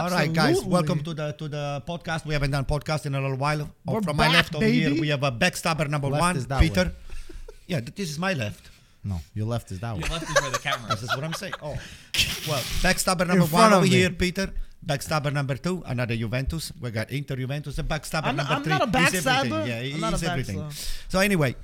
All right, guys, welcome to the to the podcast. We haven't done podcast in a little while. Oh, We're from my back, left over here, we have a backstabber number Left one, is that Peter. way. Yeah, th- this is my left. No, your left is that Your way. left is where the camera This is. is what I'm saying. Oh, well, backstabber number front one of over me. here, Peter. Backstabber number two, another Juventus. We got Inter Juventus. And backstabber I'm not- number I'm three. not a He's everything. backstabber. Yeah, I'm not a he's everything. backstabber. So anyway,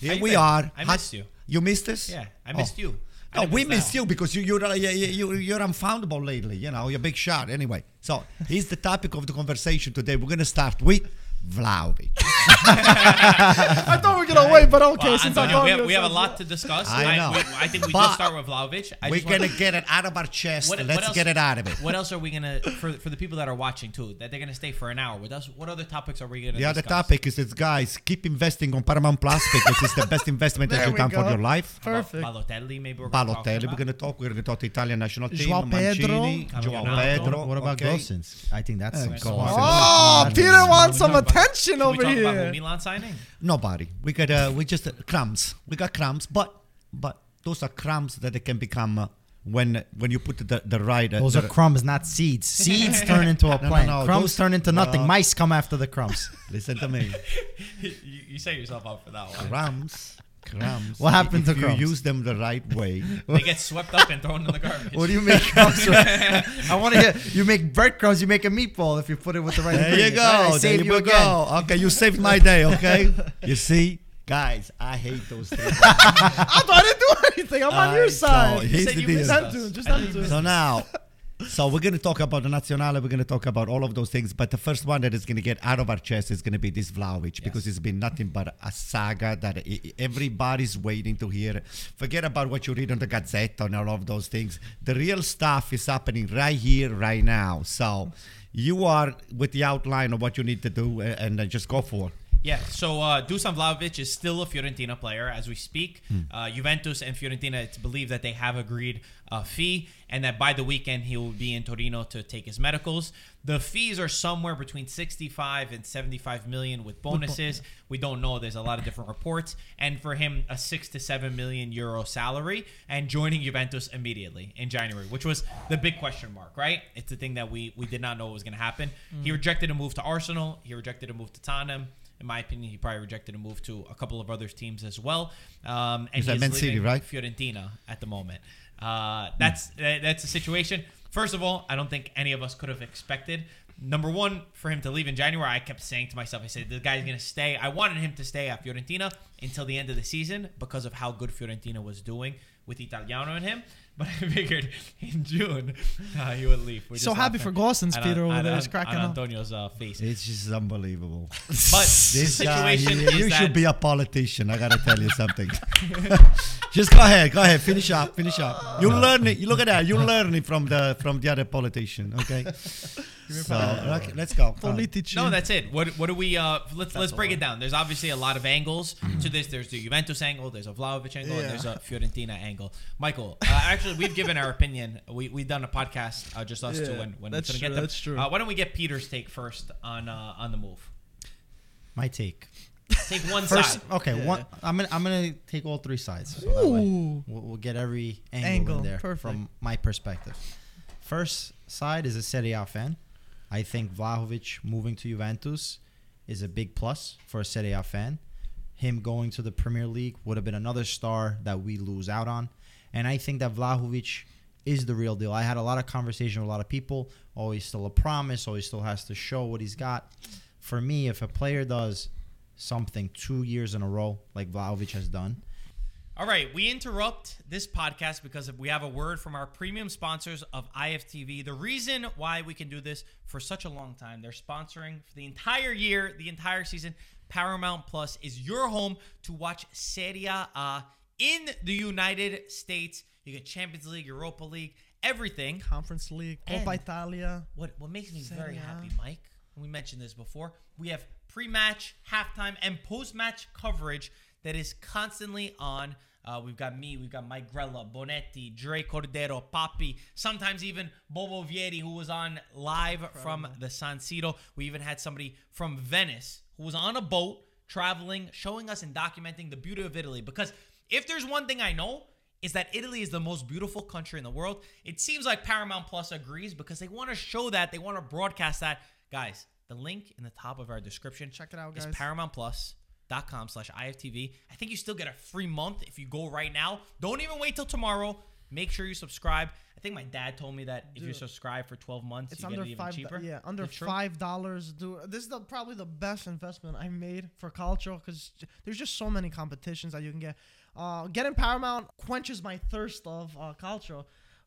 here we been? are. I Hot- missed you. You missed us? Yeah, I Oh. missed you. I No, we miss you because you, you're, uh, you, you, you're unfoundable lately. You know, you're a big shot. Anyway, so here's the topic of the conversation today. We're going to start with Vlahovic. I thought we were gonna wait, but okay. Well, since Antonio, I we have, we have a lot to discuss. I know. we- I think we But just start with Vlahovic. I We're just wanna- going to get it out of our chest. What- what Let's else- get it out of it. What else are we gonna for for the people that are watching too? That they're gonna stay for an hour with us. What other topics are we gonna? The other discuss? topic is this, guys, keep investing on Paramount Plus because it's the best investment that you've we done for your life. Perfect. Balotelli, maybe we're gonna talk Balotelli, we're going to talk. We're going to talk the Italian national team. Joao Pedro. Joao Pedro. What about okay. Gosens? I think that's Uh, some Gosens. Oh, Peter wants some Can we attention Can we over talk here. who Milan signing? Nobody. We got uh, we just uh, crumbs. We got crumbs, but but those are crumbs that they can become uh, when when you put the the right. Uh, Those the, are crumbs, not seeds. Seeds turn into a no, plant. no, crumbs those- turn into nothing. no. Mice come after the crumbs. Listen to me. you, you set yourself up for that one. Crumbs. Crumbs. What happened if to you crumbs? use them the right way. They get swept up and thrown in the garbage. What do you make crumbs with? I want to hear. You make breadcrumbs. You make a meatball if you put it with the right. There you ingredients. Right, I go. There saved you you again. go. Okay, you saved my day. Okay. You see, guys, I hate those things. I thought I didn't do anything. I'm on your side. here's said the you deal. missed Just us. them two. Just I them didn't two. So now, so we're going to talk about the Nazionale. We're going to talk about all of those things. But the first one that is going to get out of our chest is going to be this Vlahovic because it's been nothing but a saga that everybody's waiting to hear. Forget about what you read on the Gazzetta and all of those things. The real stuff is happening right here, right now. So you are with the outline of what you need to do and uh, just go for it. Yeah, so uh, Dusan Vlahovic is still a Fiorentina player as we speak. Uh, Juventus and Fiorentina, it's believed that they have agreed a fee and that by the weekend he will be in Torino to take his medicals. The fees are somewhere between 65 and 75 million with bonuses. We don't know. There's a lot of different reports. And for him, a 6 to 7 million euro salary and joining Juventus immediately in January, which was the big question mark, right? It's the thing that we, we did not know was going to happen. He rejected a move to Arsenal. He rejected a move to Tottenham in my opinion, he probably rejected a move to a couple of other teams as well. Um, and He's Man City, right? Fiorentina at the moment. Uh, that's uh, that's the situation. First of all, I don't think any of us could have expected. Number one, for him to leave in January, I kept saying to myself, I said, the guy's going to stay. I wanted him to stay at Fiorentina until the end of the season because of how good Fiorentina was doing with Italiano and him. But I figured in June uh, he would leave. We're So happy for Gosens, Peter, over at- there. He's cracking on up. Antonio's uh, face. It's just unbelievable. But the This guy, situation here, is you that should be a politician. I gotta tell you something. Just go ahead, go ahead, finish up, finish up. You learn it. You look at that. You learn it from the from the other politician. Okay. So okay, let's go. Go. Politici. No, that's it. What what do we? Uh, let's let's break it down. There's obviously a lot of angles to this. There's the Juventus angle. There's a Vlahovic angle. And there's a Fiorentina angle. Michael, uh, actually, we've given our opinion. We we've done a podcast, uh, just us two, when when that's we couldn't true, get them. that's true. Uh, why don't we get Peter's take first on uh, on the move? My take. Take one First, side. okay. Yeah, one. I'm gonna I'm gonna take all three sides. So that way Ooh. we'll, we'll get every angle, Angle, in there perfect. from my perspective. First side is a Serie A fan. I think Vlahovic moving to Juventus is a big plus for a Serie A fan. Him going to the Premier League would have been another star that we lose out on. And I think that Vlahovic is the real deal. I had a lot of conversation with a lot of people. Always still a promise. Always still has to show what he's got. For me, if a player does something two years in a row like Vlahovic has done, All right, we interrupt this podcast because we have a word from our premium sponsors of IFTV. The reason why we can do this for such a long time, they're sponsoring for the entire year, the entire season. Paramount Plus is your home to watch Serie A in the United States. You get Champions League, Europa League, everything. Conference League, Coppa Italia. What what makes me very happy, Mike, and we mentioned this before, we have pre-match, halftime, and post-match coverage that is constantly on. Uh, we've got me, we've got Mike Grella, Bonetti, Dre Cordero, Papi, sometimes even Bobo Vieri, who was on live from the San Siro. We even had somebody from Venice who was on a boat traveling, showing us and documenting the beauty of Italy. Because if there's one thing I know, is that Italy is the most beautiful country in the world. It seems like Paramount Plus agrees because they want to show that, they want to broadcast that. Guys, the link in the top of our description Check it out, guys. paramountplus.com slash IFTV. I think you still get a free month if you go right now. Don't even wait till tomorrow. Make sure you subscribe. I think my dad told me that if you subscribe for 12 months, It's you under get it even five. cheaper. Yeah, under Is it true? five dollars. Do this is the, probably the best investment I made for culture because there's just so many competitions that you can get. Uh, getting Paramount quenches my thirst of uh, culture.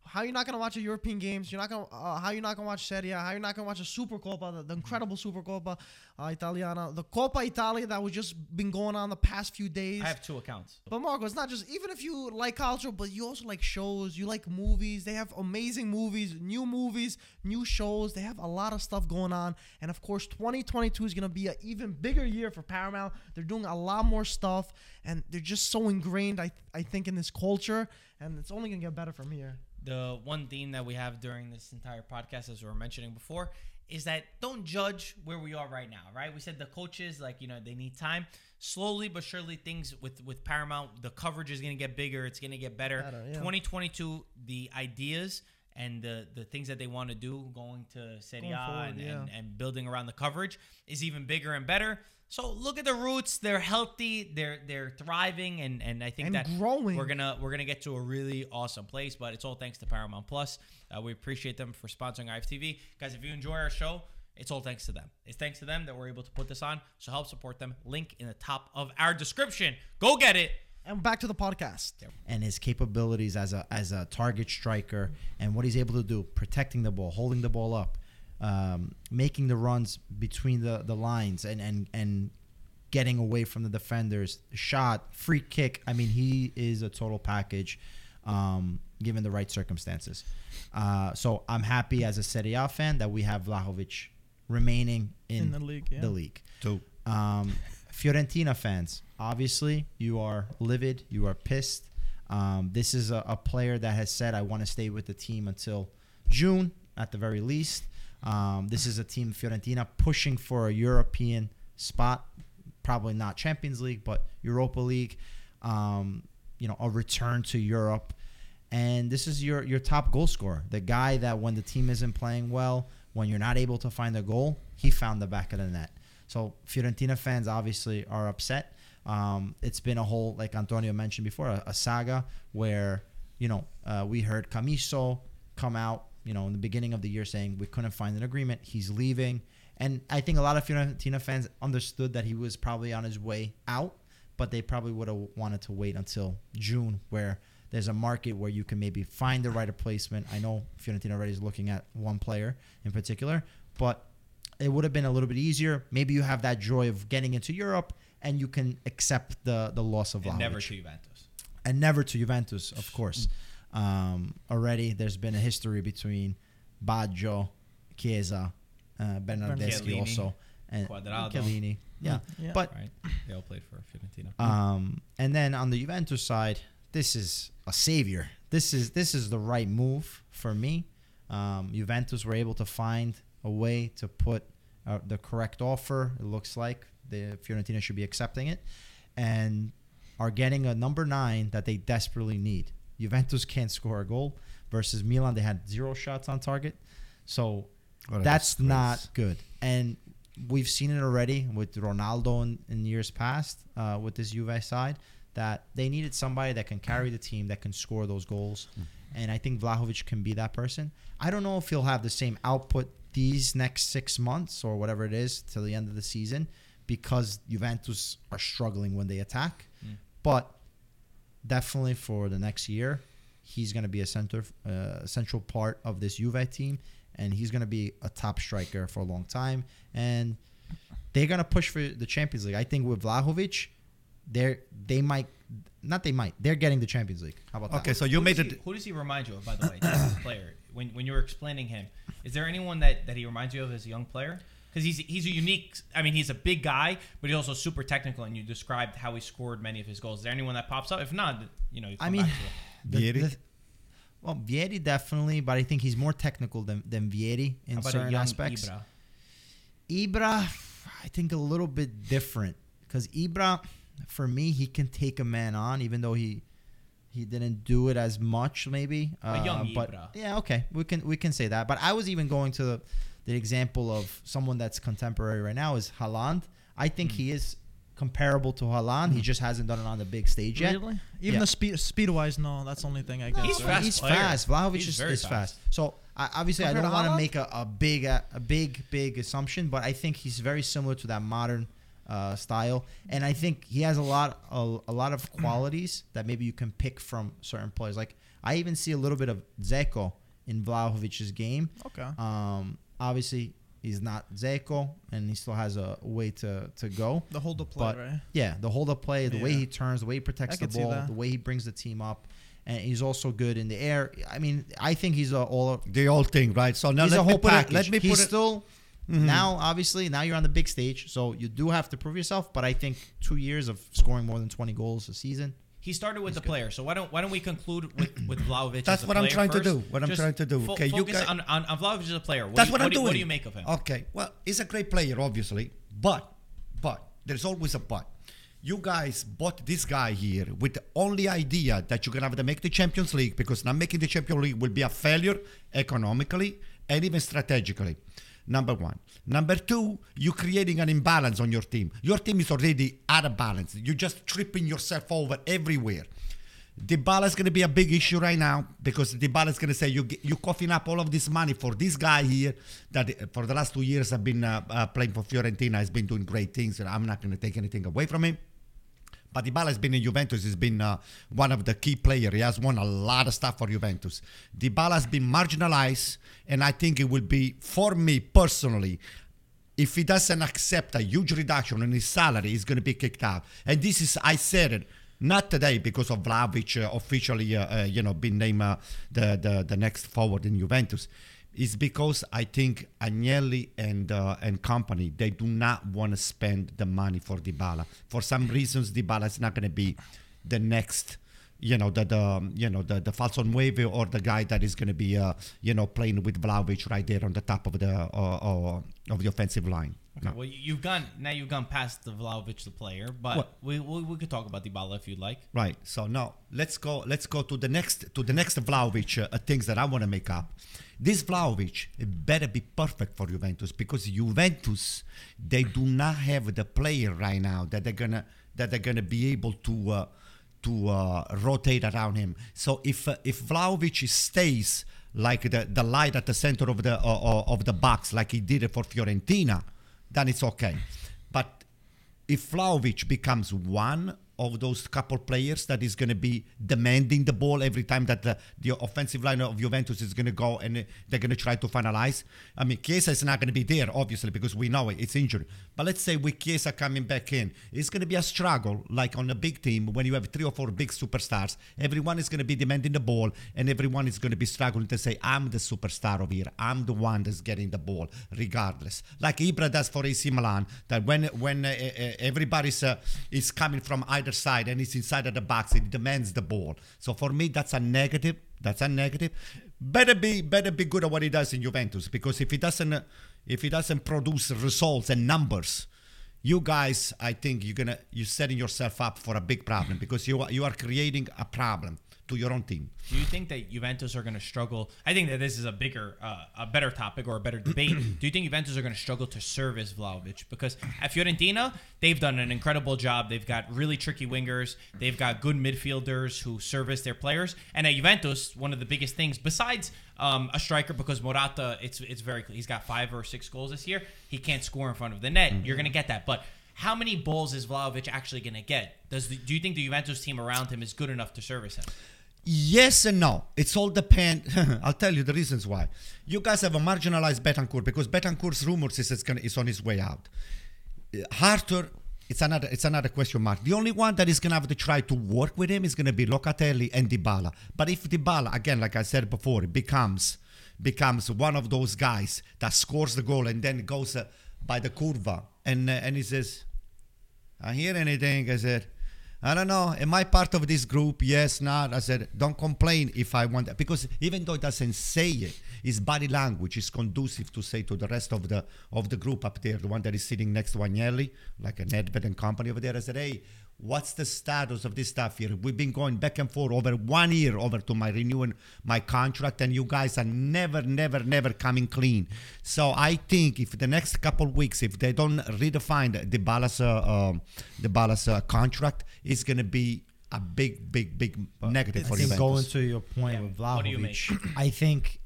How are you not gonna watch a European games? You're not gonna. Uh, how you not gonna watch Serie A? How you not gonna watch a Supercoppa, the, the incredible Supercoppa uh, Italiana, the Coppa Italia that was just been going on the past few days. I have two accounts. But Marco, it's not just even if you like culture, but you also like shows. You like movies. They have amazing movies, new movies, new shows. They have a lot of stuff going on, and of course, 2022 is gonna be an even bigger year for Paramount. They're doing a lot more stuff, and they're just so ingrained. I I think in this culture, and it's only gonna get better from here. The one theme that we have during this entire podcast, as we were mentioning before, is that don't judge where we are right now, right? We said the coaches, like, you know, they need time. Slowly but surely, things with, with Paramount, the coverage is going to get bigger, it's going to get better. Better, yeah. 2022, the ideas and the, the things that they want to do going to Serie Going A forward, and, yeah. and, and building around the coverage is even bigger and better. So look at the roots; they're healthy, they're they're thriving, and and I think And that growing. we're gonna we're gonna get to a really awesome place. But it's all thanks to Paramount Plus. Uh, we appreciate them for sponsoring IFTV, guys. If you enjoy our show, it's all thanks to them. It's thanks to them that we're able to put this on. So help support them. Link in the top of our description. Go get it. And back to the podcast. and his capabilities as a as a target striker and what he's able to do, protecting the ball, holding the ball up, um, making the runs between the, the lines, and and and getting away from the defenders, shot, free kick. I mean, he is a total package, um, given the right circumstances. Uh, so I'm happy as a Serie A fan that we have Vlahovic remaining in, In the league, yeah. The league. Two. Um, Fiorentina fans, obviously, you are livid. You are pissed. Um, this is a, a player that has said, I want to stay with the team until June at the very least. Um, this is a team, Fiorentina, pushing for a European spot. Probably not Champions League, but Europa League. Um, you know, a return to Europe. And this is your, your top goal scorer. The guy that when the team isn't playing well, when you're not able to find a goal, he found the back of the net. So Fiorentina fans obviously are upset. Um, it's been a whole, like Antonio mentioned before, a, a saga where you know uh, we heard Commisso come out, you know, in the beginning of the year saying we couldn't find an agreement. He's leaving, and I think a lot of Fiorentina fans understood that he was probably on his way out, but they probably would have wanted to wait until June, where there's a market where you can maybe find the right replacement. I know Fiorentina already is looking at one player in particular, but it would have been a little bit easier. Maybe you have that joy of getting into Europe and you can accept the the loss of And Vlahovic. never to Juventus. and never to Juventus, of course. Um, already there's been a history between Baggio, Chiesa, uh, Bernardeschi Chiellini, also, and Cuadrado. Chiellini. Yeah. Yeah. but Right? They all played for Fiorentina. um, and then on the Juventus side, this is a savior. This is this is the right move for me. Um, Juventus were able to find a way to put uh, the correct offer. It looks like the Fiorentina should be accepting it, and are getting a number nine that they desperately need. Juventus can't score a goal versus Milan. They had zero shots on target, so that's disgrace. not good. And we've seen it already with Ronaldo in, in years past uh, with this Juve side that they needed somebody that can carry the team that can score those goals. And I think Vlahovic can be that person. I don't know if he'll have the same output these next six months or whatever it is till the end of the season because Juventus are struggling when they attack. Mm. But definitely for the next year, he's going to be a center, uh, central part of this Juve team, and he's going to be a top striker for a long time. And they're going to push for the Champions League. I think with Vlahovic, they're they might not they might they're getting the Champions League. How about that? Okay, so you who made does it. who does he remind you of, by the way, this player? When when you were explaining him, is there anyone that, that he reminds you of as a young player? Because he's he's a unique. I mean, he's a big guy, but he's also super technical. And you described how he scored many of his goals. Is there anyone that pops up? If not, you know, you I mean, back to it. the- Vieri? the- well, Vieri definitely, but I think he's more technical than than Vieri in How about a certain young aspects. Ibra? Ibra, I think a little bit different because Ibra, for me, he can take a man on, even though he he didn't do it as much, maybe. A young Uh, but Ibra. yeah, okay, we can we can say that. But I was even going to the, the example of someone that's contemporary right now is Haaland. I think Hmm. he is comparable to Haaland. He just hasn't done it on the big stage yet. Really? Even Yeah. the speed speed wise, no. That's the only thing I guess. He's fast He's player. fast. Vlahovic He's is, is fast. fast. So I, obviously, I don't to want to make a, a big a, a big big assumption, but I think he's very similar to that modern uh, style, and I think he has a lot a, a lot of qualities that maybe you can pick from certain players. Like I even see a little bit of Dzeko in Vlahovic's game. Okay. Um, obviously, he's not Dzeko, and he still has a way to to go. The hold up play, But right? yeah, the hold up play, the way he turns, the way he protects I the ball, the way he brings the team up, and he's also good in the air. I mean, I think he's a all. The whole thing, right? So now he's let a me whole put package. it. Let me he's it. still Mhm. now, obviously, now you're on the big stage, so you do have to prove yourself. But I think two years of scoring more than 20 goals a season. He started with the player, so why don't why don't we conclude with with Vlahovic? That's what I'm trying to do, what I'm Just trying to do. fo- Okay, you focus guys- on, on on Vlahovic as a player. What That's you, what I'm do you- doing. What do you make of him? Okay, well, he's a great player, obviously, but but there's always a but. You guys bought this guy here with the only idea that you're gonna have to make the Champions League because not making the Champions League will be a failure economically and even strategically. Number one. Number two, you're creating an imbalance on your team. Your team is already out of balance. You're just tripping yourself over everywhere. Dybala is going to be a big issue right now because Dybala is going to say you you coughing up all of this money for this guy here that uh, for the last two years I've been uh, uh, playing for Fiorentina has been doing great things and I'm not going to take anything away from him. But Dybala has been in Juventus. He's been uh, one of the key players. He has won a lot of stuff for Juventus. Dybala has been marginalized, and I think it will be for me personally. If he doesn't accept a huge reduction in his salary, he's going to be kicked out. And this is, I said it, not today because of Vlahovic uh, officially, uh, uh, you know, being named uh, the, the the next forward in Juventus. It's because I think Agnelli and uh, and company they do not want to spend the money for Dybala For some reasons, Dybala is not going to be the next, you know, the, the you know the the falso nueve or the guy that is going to be uh, you know playing with Vlahovic right there on the top of the uh, uh, of the offensive line. Okay, No. Well, you- you've gone now. You've gone past the Vlahovic, the player, but we, we we could talk about Dybala if you'd like. Right. So now let's go. Let's go to the next to the next Vlahovic uh, things that I want to make up. This Vlahovic better be perfect for Juventus because Juventus they do not have the player right now that they're gonna that they're gonna be able to uh, to uh, rotate around him. So if uh, if Vlahovic stays like the the light at the center of the uh, uh, of the box like he did it for Fiorentina, then it's okay. But if Vlahovic becomes one of those couple players that is going to be demanding the ball every time that the, the offensive line of Juventus is going to go and uh, they're going to try to finalize. I mean, Chiesa is not going to be there, obviously, because we know it, it's injured. But let's say with Chiesa coming back in, it's going to be a struggle, like on a big team when you have three or four big superstars. Everyone is going to be demanding the ball, and everyone is going to be struggling to say, I'm the superstar over here. I'm the one that's getting the ball, regardless. Like Ibra does for AC Milan, that when when uh, uh, everybody's uh, is coming from either side and he's inside of the box, he demands the ball. So for me, that's a negative. That's a negative. Better be better be good at what he does in Juventus because if he doesn't if he doesn't produce results and numbers, you guys, I think you're gonna you're setting yourself up for a big problem because you are, you are creating a problem to your own team. Do you think that Juventus are going to struggle? I think that this is a bigger, uh, a better topic or a better debate. Do you think Juventus are going to struggle to service Vlahovic? Because at Fiorentina, they've done an incredible job. They've got really tricky wingers. They've got good midfielders who service their players. And at Juventus, one of the biggest things, besides um, a striker, because Morata, it's it's very he's got five or six goals this year. He can't score in front of the net. You're going to get that, but. How many balls is Vlahovic actually going to get? Does the, do you think the Juventus team around him is good enough to service him? Yes and no. It's all depend. I'll tell you the reasons why. You guys have a marginalized Bentancur because Bentancur's rumors is it's gonna is on his way out. Harter, it's another it's another question mark. The only one that is gonna have to try to work with him is gonna be Locatelli and Dybala. But if Dybala, again, like I said before, becomes becomes one of those guys that scores the goal and then goes uh, by the curva and uh, and he says, I hear anything. I said, I don't know. Am I part of this group? Yes, not. I said, don't complain if I want that. because even though it doesn't say it, his body language is conducive to say to the rest of the of the group up there, the one that is sitting next to Agnelli, like an Nedved and company over there. I said, hey, what's the status of this stuff here? We've been going back and forth over one year over to my renewing my contract, and you guys are never, never, never coming clean. So I think if the next couple weeks, if they don't redefine the balance, uh, um, the balance uh, contract, it's gonna be a big, big, big negative for think Juventus. going to your point Yeah. with What do you Vlahovic, I think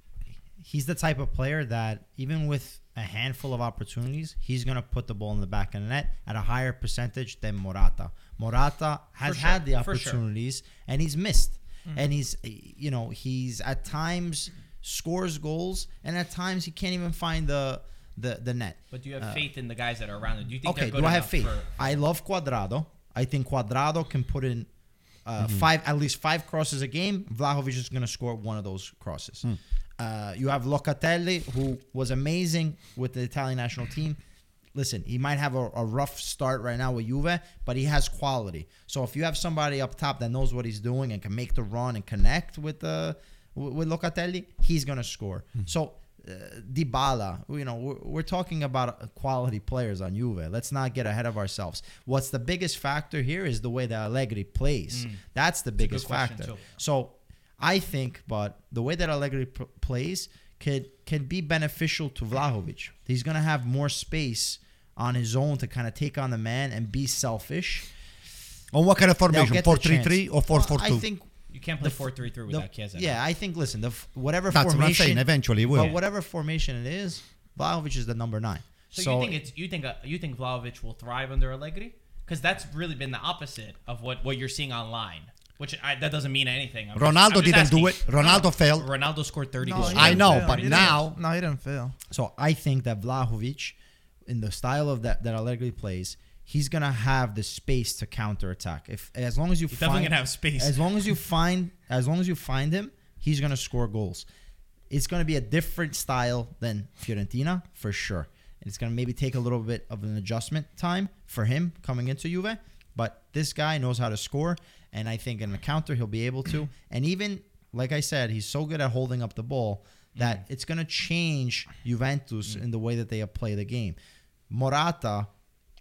he's the type of player that even with a handful of opportunities, he's going to put the ball in the back of the net at a higher percentage than Morata. Morata has sure, had the for sure. opportunities and he's missed. And he's, you know, he's at times scores goals and at times he can't even find the the, the net. But do you have Uh, faith in the guys that are around him? Do you think Okay, they're good do I have faith? for- I love Cuadrado. I think Cuadrado can put in uh, Mm-hmm. five, at least five crosses a game. Vlahovic is going to score one of those crosses. Hmm. Uh, you have Locatelli, who was amazing with the Italian national team. Listen, he might have a, a rough start right now with Juve, but he has quality. So if you have somebody up top that knows what he's doing and can make the run and connect with the with with Locatelli, he's gonna score. Hmm. So uh, Dybala, you know, we're, we're talking about quality players on Juve. Let's not get ahead of ourselves. What's the biggest factor here is the way that Allegri plays. That's the Mm. good biggest factor. too. So I think, but the way that Allegri p- plays could can be beneficial to Vlahovic. He's gonna have more space on his own to kind of take on the man and be selfish. On what kind of formation? get the 4 3 3 or 4 Well, 4 I think You can't play the four three three without Chiesa. Yeah, I think. Listen, the f- whatever That's what I'm formation, saying. Eventually, will. but whatever formation it is, Vlahovic is the number nine. So, you think it's you think uh, you think Vlahovic will thrive under Allegri? Because that's really been the opposite of what, what you're seeing online. Which I, that doesn't mean anything. I'm Ronaldo I'm just didn't do it. Ronaldo failed. Ronaldo scored 30 No, goals. I know, fail. but He didn't- now- no, he didn't fail. So I think that Vlahovic, in the style of that that Allegri plays, he's gonna have the space to counterattack. If as long as you He's definitely find, gonna have space. As long as you find, as long as you find him, he's gonna score goals. It's gonna be a different style than Fiorentina for sure. And It's gonna maybe take a little bit of an adjustment time for him coming into Juve, but this guy knows how to score, and I think in the counter he'll be able to. And even like I said, he's so good at holding up the ball that mm. it's gonna change Juventus mm. in the way that they play the game. Morata,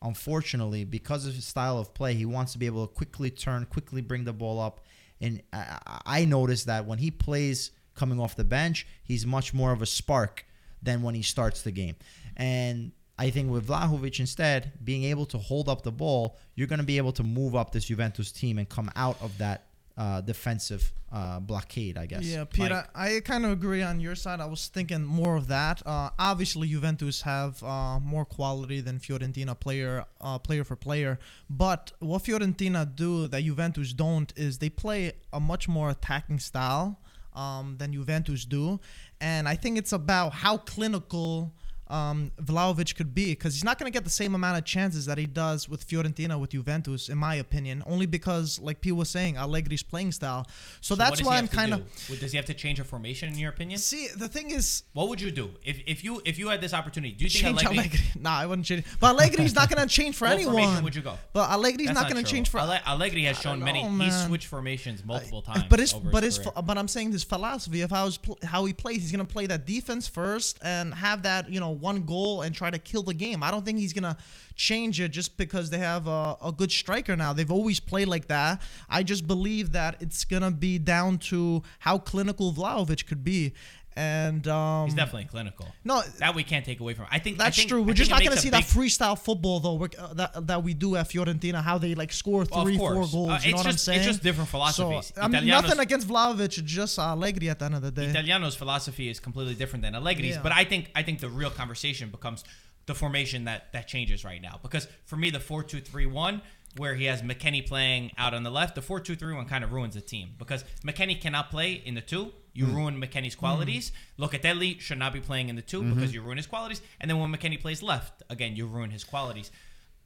unfortunately, because of his style of play, he wants to be able to quickly turn, quickly bring the ball up. And I, I noticed that when he plays coming off the bench, he's much more of a spark than when he starts the game. And I think with Vlahovic instead, being able to hold up the ball, you're going to be able to move up this Juventus team and come out of that uh, defensive uh, blockade, I guess. Yeah, Peter, Mike. I kind of agree on your side. I was thinking more of that. Uh, obviously, Juventus have uh, more quality than Fiorentina player, uh, player for player. But what Fiorentina do that Juventus don't is they play a much more attacking style um, than Juventus do, and I think it's about how clinical. Um, Vlahovic could be because he's not going to get the same amount of chances that he does with Fiorentina with Juventus, in my opinion. Only because, like P was saying, Allegri's playing style. So, what that's why I'm kind of Does he have to change a formation in your opinion? See, the thing is, What would you do if, if you if you had this opportunity? Do you think Allegri, Allegri. Nah, I wouldn't change. But Allegri's not gonna change for what anyone. formation would you go? But Allegri's That's not gonna change for. Ale- Allegri has shown many. know, He's man. switched formations multiple times. but his but his his but I'm saying his philosophy of how his pl- how he plays, he's gonna play that defense first and have that you know one goal and try to kill the game. I don't think he's gonna change it just because they have a, a good striker now. They've always played like that. I just believe that it's gonna be down to how clinical Vlahovic could be, and um, he's definitely clinical. no. That we can't take away from. Him. I think I That's think- true. We're just not gonna see that freestyle football though. Uh, that that we do at Fiorentina. How they like score Well, three, four goals. Uh, you it's know what I'm just- saying? it's just different philosophies. So, I mean, Italianos- nothing against Vlahovic, just Allegri at the end of the day. Italiano's philosophy is completely different than Allegri's, Yeah. but I think I think the real conversation becomes the formation that that changes right now. Because for me, the four-two-three-one, where he has McKennie playing out on the left, the four-two-three-one kind of ruins the team because McKennie cannot play in the two. You mm. ruin McKennie's mm. qualities. Locatelli should not be playing in the 2 because mm-hmm. you ruin his qualities. And then when McKennie plays left, again, you ruin his qualities.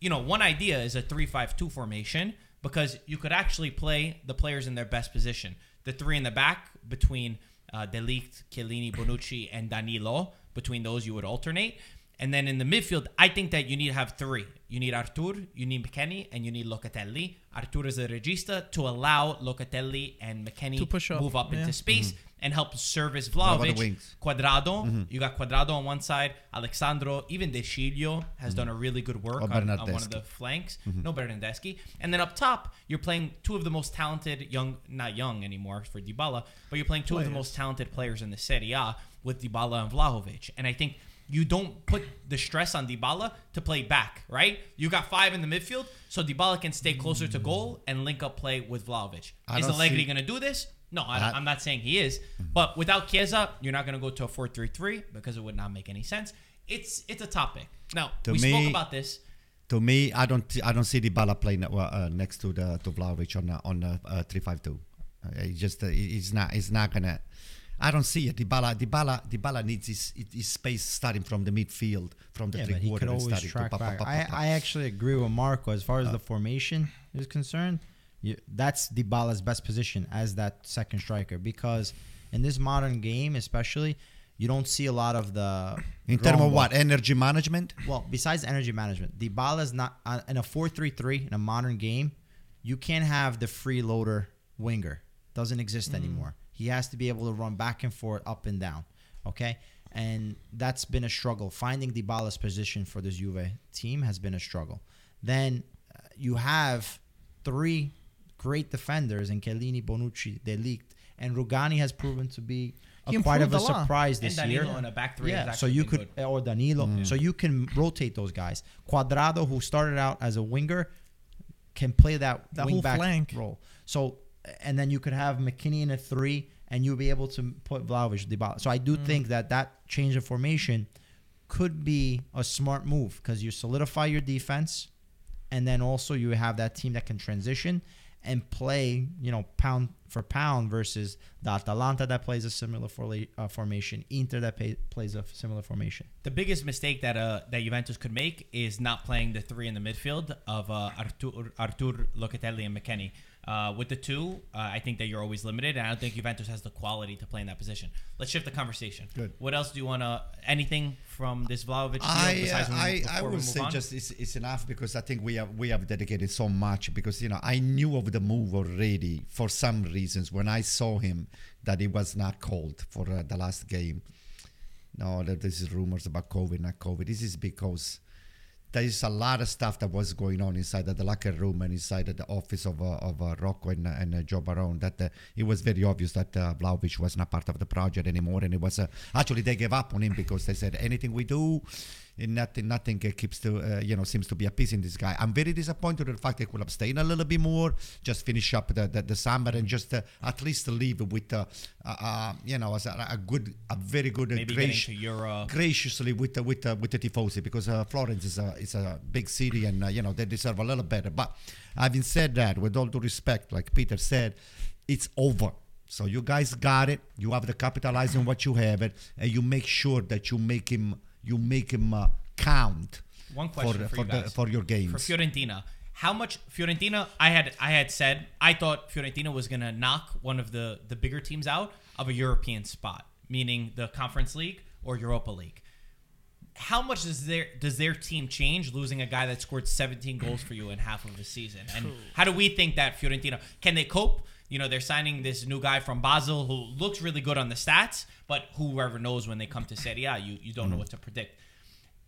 You know, one idea is a three-five-two formation because you could actually play the players in their best position. The three in the back between uh, De Ligt, Chiellini, Bonucci, and Danilo. Between those, you would alternate. And then in the midfield, I think that you need to have three. You need Artur, you need McKennie, and you need Locatelli. Artur is a regista to allow Locatelli and McKennie To push up, move up yeah. into space. Mm-hmm. and help service about the Vlahovic. wings? Cuadrado, mm-hmm. you got Cuadrado on one side, Alex Sandro, even De Sciglio has done a mm-hmm. really good work on, on one of the flanks. No Bernardeschi. And then up top, you're playing two of the most talented young, not young anymore for Dybala, but you're playing two of the most talented players in the Serie A with Dybala and Vlahovic. And I think you don't put the stress on Dybala to play back, right? You got five in the midfield, so Dybala can stay closer to goal and link up play with Vlahovic. I Is Allegri see- going to do this? No, I, I'm not saying he is. But without Chiesa, you're not going to go to a 4-3-3 because it would not make any sense. It's it's a topic. Now To we spoke me- about this. To me, I don't I don't see Dybala playing uh, uh, next to the to Vlahovic on uh, on uh, uh, three five two. Uh, he just uh, not he's not gonna. I don't see it. Dybala Dybala Dybala needs his, his space starting from the midfield from the Yeah, three quarter and starting track back. pa- pa- I, pa. I actually agree with Marco as far as Uh. the formation is concerned. You, that's Dybala's best position as that second striker because in this modern game, especially, you don't see a lot of the in terms of what energy management. Well, besides energy management, Dybala's not uh, in a four-three-three in a modern game. You can't have the freeloader winger. Doesn't exist anymore. He has to be able to run back and forth, up and down. Okay, and that's been a struggle. Finding Dybala's position for this Juve team has been a struggle. Then uh, you have three great defenders in Chiellini, Bonucci, De Ligt, and Rugani has proven to be a quite of a improved a lot. surprise And this Danilo year in a back three. yeah, so you could good. or Danilo, so you can rotate those guys. Cuadrado, who started out as a winger, can play that, That wing whole back flank. role. So, and then you could have McKennie in a three, and you'll be able to put Vlahovic Dybala. So I do think that that change of formation could be a smart move because you solidify your defense, and then also you have that team that can transition and play, you know, pound for pound versus the Atalanta that plays a similar forla- uh, formation, Inter that pay, plays a similar formation. The biggest mistake that uh, that Juventus could make is not playing the three in the midfield of uh, Artur, Artur Locatelli and McKennie. Uh, with the two, uh, I think that you're always limited, and I don't think Juventus has the quality to play in that position. Let's shift the conversation. Good. What else do you want to? Anything from this Vlahovic deal I, uh, I, I would say on? just it's, it's enough because I think we have we have dedicated so much because you know I knew of the move already for some reasons when I saw him that he was not called for uh, the last game. No, that this is rumors about COVID, not COVID. This is because there is a lot of stuff that was going on inside of the locker room and inside of the office of uh, of uh, Rocco and, uh, and uh, Joe Barone. That uh, it was very obvious that uh, Vlahovic was not part of the project anymore, and it was uh, actually they gave up on him because they said anything we do, nothing nothing uh, keeps to uh, you know seems to be appeasing this guy. I'm very disappointed with the fact they could have stayed a little bit more, just finish up the the, the summer and just uh, at least leave with uh, uh, uh, you know as a, a good a very good uh, maybe gracious to Euro. graciously with the with the, with the tifosi because uh, Florence is a is a big city and uh, you know they deserve a little better. But having said that, with all due respect, like Peter said, it's over. So you guys got it. You have to capitalize on what you have it, and you make sure that you make him you make him uh, count One question for, for, you the, for your games. for Fiorentina. How much Fiorentina? I had I had said I thought Fiorentina was gonna knock one of the the bigger teams out of a European spot, meaning the Conference League or Europa League. How much does their does their team change losing a guy that scored 17 goals for you in half of the season? And how do we think that Fiorentina can they cope? You know, they're signing this new guy from Basel who looks really good on the stats, but whoever knows when they come to Serie A, you, you don't know what to predict.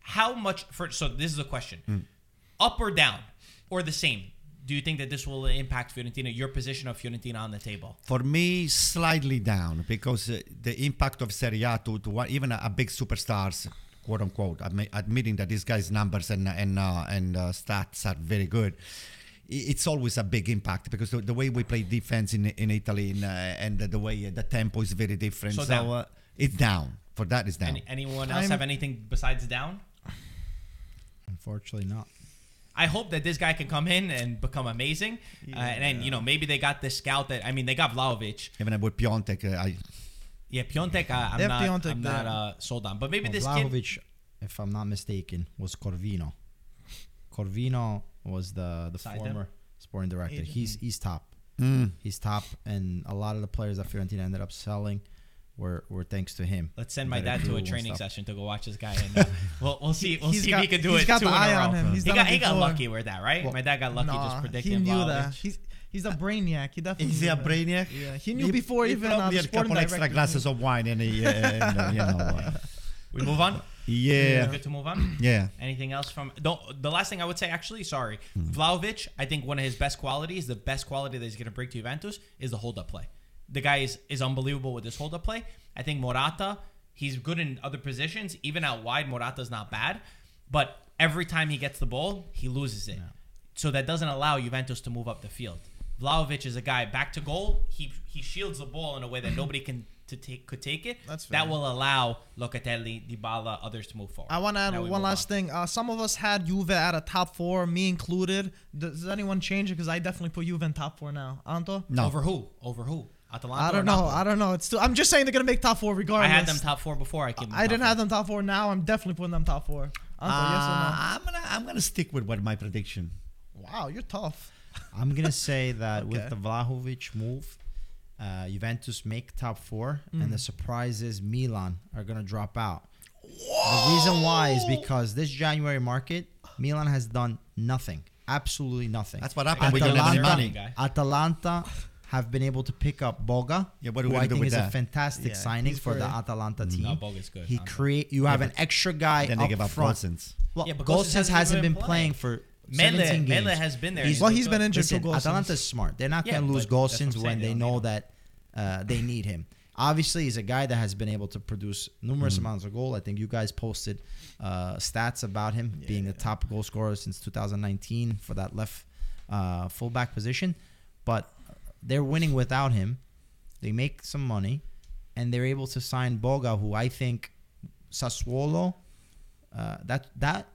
How much for so this is a question. Up or down or the same? Do you think that this will impact Fiorentina, your position of Fiorentina on the table? For me, slightly down because uh, the impact of Serie A to, to one, even a, a big superstars, quote unquote, admi- admitting that these guys' numbers and and uh, and uh, stats are very good. I- It's always a big impact because the, the way we play defense in in Italy and, uh, and the way the tempo is very different. So So, down. uh, it's down. For that, it's down. Any, anyone else I'm- have anything besides down? Unfortunately, not. I hope that this guy can come in and become amazing. Uh, and then, you know, maybe they got this scout that, I mean, they got Vlahovic. Even with Piątek, uh, I, Yeah, Piątek, uh, I'm not, Piątek I'm not there. uh, sold on. But maybe Well, this kid. Vlahovic, if I'm not mistaken, was Corvino. Corvino was the the Side former sporting director. Agent. He's he's top. mm, He's top, and a lot of the players that Fiorentina ended up selling were were thanks to him. Let's send my dad to a training session to go watch this guy, and uh, we'll we'll see we'll He's see got- if he can do he's it got two the in a row. on him. He's he got he got lucky with that, right? Well, my dad got lucky Nah, just he predicting knew that. He's he's a brainiac. He definitely. Is he knew a brainiac? Yeah, he knew before he even uh, probably the had a sporting couple extra glasses of wine and, he, uh, and uh, you know. Uh, We move on. yeah. Good to move on. Yeah. Anything else from the, the last thing I would say actually, sorry. Hmm. Vlahovic, I think one of his best qualities, the best quality that he's going to bring to Juventus is the hold up play. The guy is, is unbelievable with this hold up play. I think Morata, he's good in other positions. Even out wide, Morata's not bad. But every time he gets the ball, he loses it. So that doesn't allow Juventus to move up the field. Vlahovic is a guy back to goal. He he shields the ball in a way that nobody can to take could take it. That's fair. that will allow Locatelli, Dybala, others to move forward. I want to add one last on. thing. Uh, some of us had Juve at a top four, me included. Does, does anyone change it? Because I definitely put Juve in top four now. Anto? No. Over who? Over who? Atalanta. I don't know. Napoli? I don't know. It's still. I'm just saying they're gonna make top four regardless. I had them top four before I came. I didn't have them top four. Now I'm definitely putting them top four. Anto, yes or Uh, I'm gonna I'm gonna stick with what my prediction. Wow, you're tough. I'm gonna say that with the Vlahovic move, uh, Juventus make top four, Mm. and the surprise is Milan are gonna drop out. The reason why is because this January market, Milan has done nothing, absolutely nothing. That's what happened. We don't have any Atalanta, money. guy. Atalanta have been able to pick up Boga, Yeah, what we who I think with is a fantastic Yeah, signing he's for the Atalanta team. No, Boga's good. He create. You have an extra guy Then they give up front. Gosens. Well, Yeah, but Gosens Gosens hasn't hasn't been been playing. playing for Mele, 17 Mele games. has been there. He's- He's Well, he's been good. injured Listen, to Gosens. Atalanta's smart. They're not Yeah, going to lose but that's what I'm Gosens saying, when they they know need that uh, they need him. Obviously, he's a guy that has been able to produce numerous amounts of goal. I think you guys posted uh, stats about him being the top goal scorer since 2019 for that left uh, fullback position. But they're winning without him. They make some money, and they're able to sign Boga, who I think Sassuolo. Uh, that that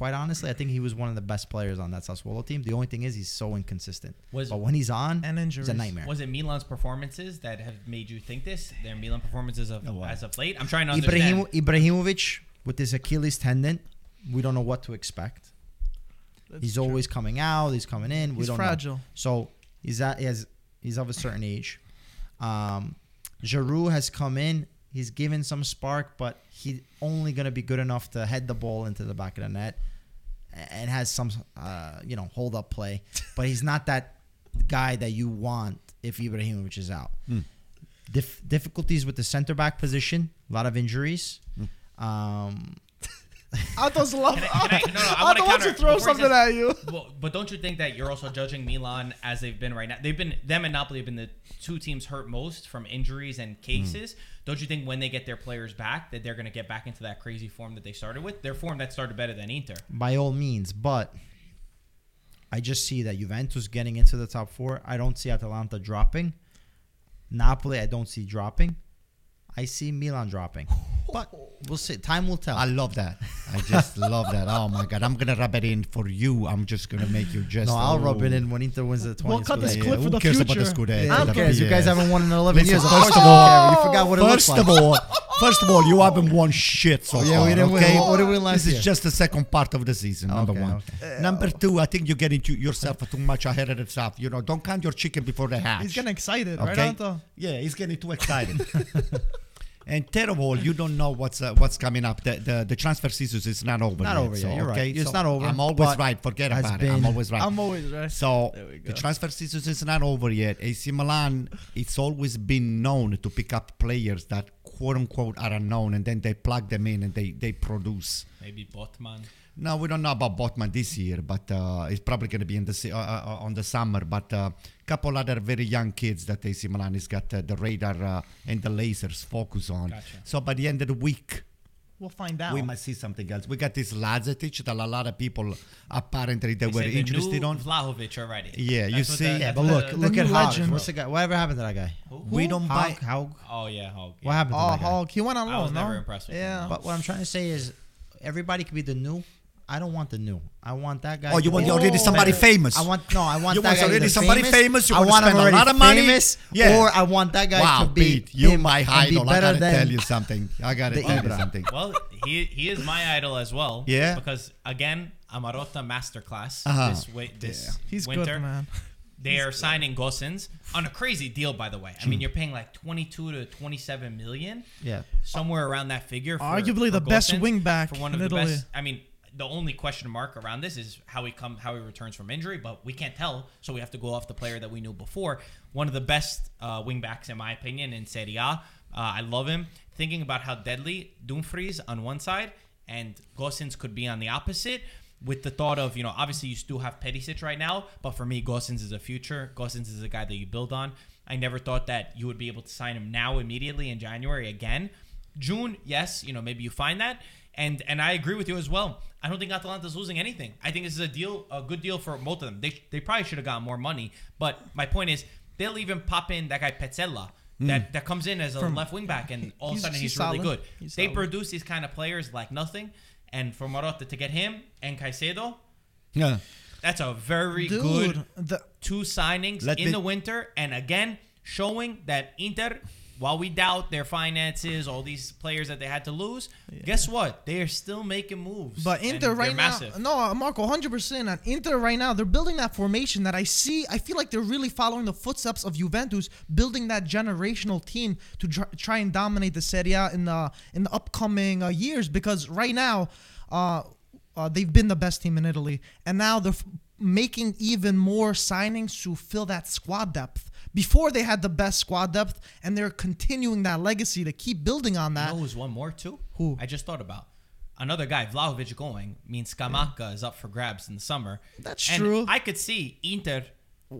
quite honestly, I think he was one of the best players on that Sassuolo team. The only thing is he's so inconsistent. Was- but when he's on, And injuries. it's a nightmare. Was it Milan's performances that have made you think this? Their Milan performances of as of late. I'm trying to understand. Ibrahim, Ibrahimovic with his Achilles tendon, we don't know what to expect. That's he's true. always coming out. He's coming in. We He's don't fragile. know. So he's at he has he's of a certain age. Um, Giroud has come in. He's given some spark, but he's only going to be good enough to head the ball into the back of the net, and has some uh, you know hold up play. But he's not that guy that you want if Ibrahimovic is out. Dif- difficulties with the center back position. A lot of injuries. Um, Anto's love. Can I- can I- no, no, I wanna wants to throw something says- at you. Well, but don't you think that you're also judging Milan as they've been right now? They've been them and Napoli have been the two teams hurt most from injuries and hmm. cases. Don't you think when they get their players back that they're going to get back into that crazy form that they started with? Their form that started better than Inter. by all means, but I just see that Juventus getting into the top four. I don't see Atalanta dropping. Napoli, I don't see dropping. I see Milan dropping. But we'll see. Time will tell. I love that. I just love that. Oh my god, I'm gonna rub it in for you. I'm just gonna make you just. no, I'll rub it oh. in when Inter wins the 20th. We'll cut this clip who for the cares future. about the Scudetto? Yeah. Who The cares? You guys haven't won in 11 Listen, years. Of first of all- You forgot what it First of all, first of all, you haven't won shit so Oh, yeah, far. we didn't win. okay? What did we win last This year? is just the second part of the season. Number Okay, one. okay. Number two, I think you're getting to yourself too much ahead of the stuff. You know, don't count your chicken before they hatch. He's getting excited, right, Anto? Yeah, he's getting too excited. And third of all, you don't know what's uh, what's coming up. The, the the transfer season is not over. Not yet, over yet, So, you're right. It's so not over, I'm always right. Forget has about it. I'm always right. I'm always right. So There we go. the transfer season is not over yet. AC Milan, it's always been known to pick up players that quote unquote are unknown, and then they plug them in and they they produce. Maybe Botman. No, we don't know about Botman this year, but uh, it's probably going to be in the uh, uh, on the summer. But a uh, couple other very young kids that AC Milan has got uh, the radar uh, and the lasers focus on. Gotcha. So by the end of the week, We'll find out. we might see something else. We got this Lazetic that a lot of people apparently they, They were say the interested new on. Vlahovic already. Yeah, you That's what see- the- Yeah, that's But what look, the- look at Hauge. legend. What's the guy? Whatever happened to that guy? We don't buy. Hauge, Hauge. Oh yeah, Hauge. What happened to Oh, that guy? He went on I loan, was no? never impressed with him, Yeah. no. But what I'm trying to say is, everybody could be the new. I don't want the new. I want that guy. Oh, you want be already somebody better. famous? I want no. I want You that want guy already somebody famous, you I wanna want him spend a already lot of money? famous, Yeah. or I want that guy Wow, to be Pete, you my and be idol. I gotta tell you something. I gotta tell you something. Well, he he is my idol as well. Yeah? Because again, Amarota masterclass Uh-huh. this way this He's winter. good, man. they are signing Gosens on a crazy deal, by the way. I mean, you're paying like 22 to 27 million, Yeah. somewhere around that figure. For, Arguably for the best Gosens, wing back for one of in the Italy. best. I mean, the only question mark around this is how he come how he returns from injury, but we can't tell, so we have to go off the player that we knew before. One of the best uh, wing backs, in my opinion, in Serie A. Uh, I love him. Thinking about how deadly Dumfries on one side and Gosens could be on the opposite. With the thought of, you know, obviously you still have Perisic right now, but for me, Gosens is a future. Gosens is a guy that you build on. I never thought that you would be able to sign him now immediately in January again. June, yes, you know, maybe you find that. And and I agree with you as well. I don't think Atalanta's losing anything. I think this is a deal, a good deal for both of them. They, they probably should have gotten more money. But my point is, they'll even pop in that guy Pezzella hmm. that, that comes in as a left wing back, and all of a sudden he's, he's really good. He's they solid. produce these kind of players like nothing. And for Marotta to get him and Caicedo, Yeah. that's a very Dude, good the, two signings in me- the winter, and again showing that Inter, while we doubt their finances, all these players that they had to lose, guess what? They are still making moves. But Inter right now, massive. no, uh, Marco, hundred percent. On Inter right now, they're building that formation that I see. I feel like they're really following the footsteps of Juventus, building that generational team to try, try and dominate the Serie A in the in the upcoming uh, years. Because right now, uh, uh, they've been the best team in Italy, and now they're f- making even more signings to fill that squad depth. Before they had the best squad depth, and they're continuing that legacy to keep building on You that. know who's one more too? Who? I just thought about. Another guy, Vlahovic going, means Scamacca is up for grabs in the summer. That's and true. I could see Inter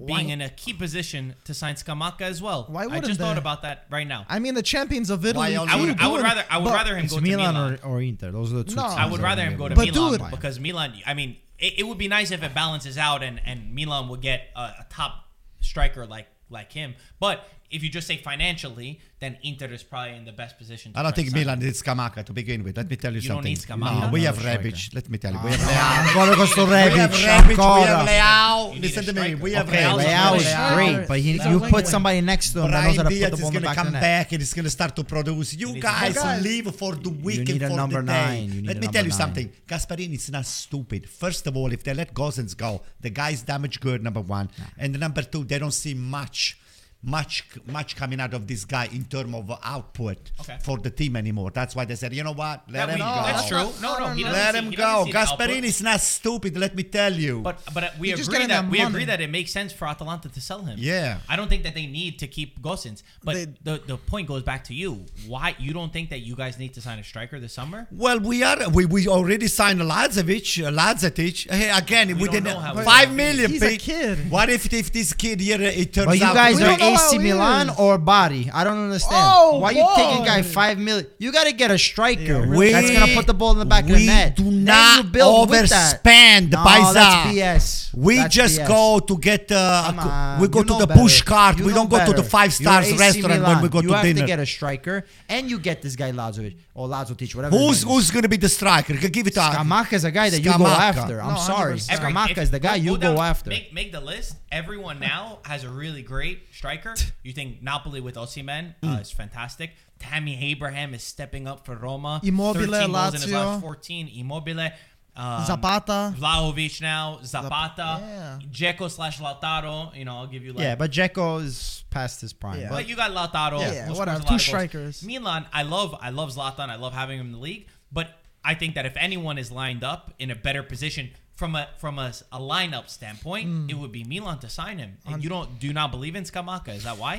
being in a key position to sign Scamacca as well. Why wouldn't just thought about that right now. I mean, the champions of Italy. I would, I would rather, I would but- rather him It's go to Milan, Milan. Or, or Inter. Those are the two. No. teams I would rather him go to But Milan dude- because Milan. I mean, it, it would be nice if it balances out and and Milan would get a, a top striker like like him. But if you just say financially, then Inter is probably in the best position. To I don't think Milan needs Scamacca to begin with. Let me tell you, You don't something. need Scamacca. No, we You have don't have Rebic. Let me tell you. We have Leao. Ancora con sto We have Rebic, Rebic. We have ancora. Leao. You need Listen a to me. We have Okay, Leao's Leao. Leao a is striker. great, but he, He's a you winger. put somebody next to him that knows Brahim how to put Diaz the is ball in going the to back of come the net. back and it's going to start to produce. You need a guys striker. leave for the weekend need a for number the day. nine. You need Let a me number tell you nine. something. Gasperini is not stupid. First of all, if they let Gosens go, the guy's damaged good, number one. And number two, they don't see much. Much, much coming out of this guy in terms of output Okay. for the team anymore. That's why they said, you know what, let That him we- go. that's true. No, No, no, no, he Let see- him he go. see the output. Gasperini is not stupid. Let me tell you. But but we He's just agree that that we money. agree that it makes sense for Atalanta to sell him. Yeah. I don't think that they need to keep Gosens. But They- the the point goes back to you. Why you don't think that you guys need to sign a striker this summer? Well, we are we, we already signed Lazovic, Lazetic. Hey, again, we, don't didn't five million. he's five gonna be. million. He's a kid. What if if this kid here uh, it turns But you out? guys We are don't know AC how Milan or Bari. I don't understand. Oh, Why you taking boy. guy five million? You got to get a striker we, that's gonna put the ball in the back of the we net. do Then not you build with that. overspend, No, Paisa. that's BS. We That's just BS. go to get. Uh, a we go you to the better. push cart. You we don't go to the five stars You're AC restaurant when we go you to have to get a striker, and you get this guy Lazovic or Lazovic, whatever. his who's is. who's going to be the striker? Give it to Scamacca is a guy that you go after. I'm No, sorry. 100%. Scamacca is the guy you go after. Make, make the list. Everyone now has a really great striker. You think Napoli with Osimhen uh, Mm. is fantastic. Tammy Abraham is stepping up for Roma. Immobile, 13 goals in his Lazio. last 14. Immobile. Um, Zapata. Vlahovic now. Zapata. yeah. Dzeko slash Lautaro. You know, I'll give you like yeah, but Dzeko is past his prime. Yeah. But But you got Lautaro. Yeah, scores whatever. Two goals. strikers. Milan, I love, I love Zlatan. I love having him in the league. But I think that if anyone is lined up in a better position from a from a, a lineup standpoint, Mm. it would be Milan to sign him. And you don't do not believe in Scamacca. Is that why?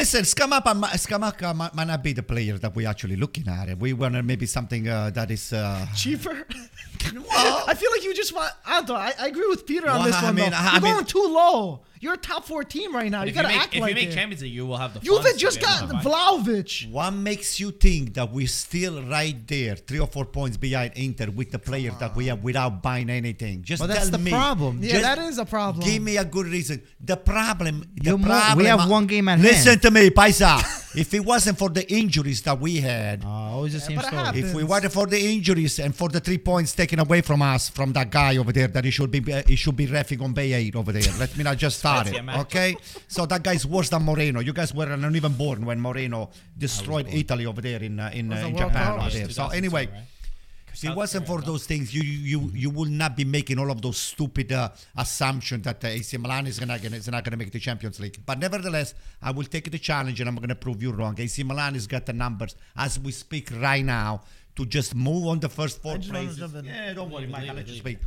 Listen, Scamacca, mi- Scamacca might, might not be the player that we're actually looking at. We want maybe something uh, that is. Uh, cheaper. well, I feel like you just want. Anto, I, I agree with Peter on Well, this I one. mean, though. I You're mean- going too low. You're a top four team right now. But You if gotta make, act if like you make it. Champions League, you will have the. Juve just got to. Vlahovic. what makes you think that we're still right there, three or four points behind Inter with the player that we have without buying anything? Just But that's the me. problem. Yeah, Just that is a problem. Give me a good reason. The problem. The You're more- problem we have one game at Listen hand. to me, Paisa. If it wasn't for the injuries that we had, Uh, always the same but story. if we wasn't for the injuries and for the three points taken away from us from that guy over there, that he should be he should be refing on Bay 8 over there. Let me not just start it, it, okay? So that guy's worse than Moreno. You guys were not even born when Moreno destroyed Italy over there in uh, in, uh, in Japan over there. So anyway, right? If it wasn't for those things, you you you will not be making all of those stupid uh, assumptions that uh, AC Milan is gonna is not gonna make the Champions League. But nevertheless, I will take the challenge and I'm gonna prove you wrong. AC Milan has got the numbers as we speak right now to just move on the first four I just wanna places. Yeah, don't worry, Mike. I'll let you speak.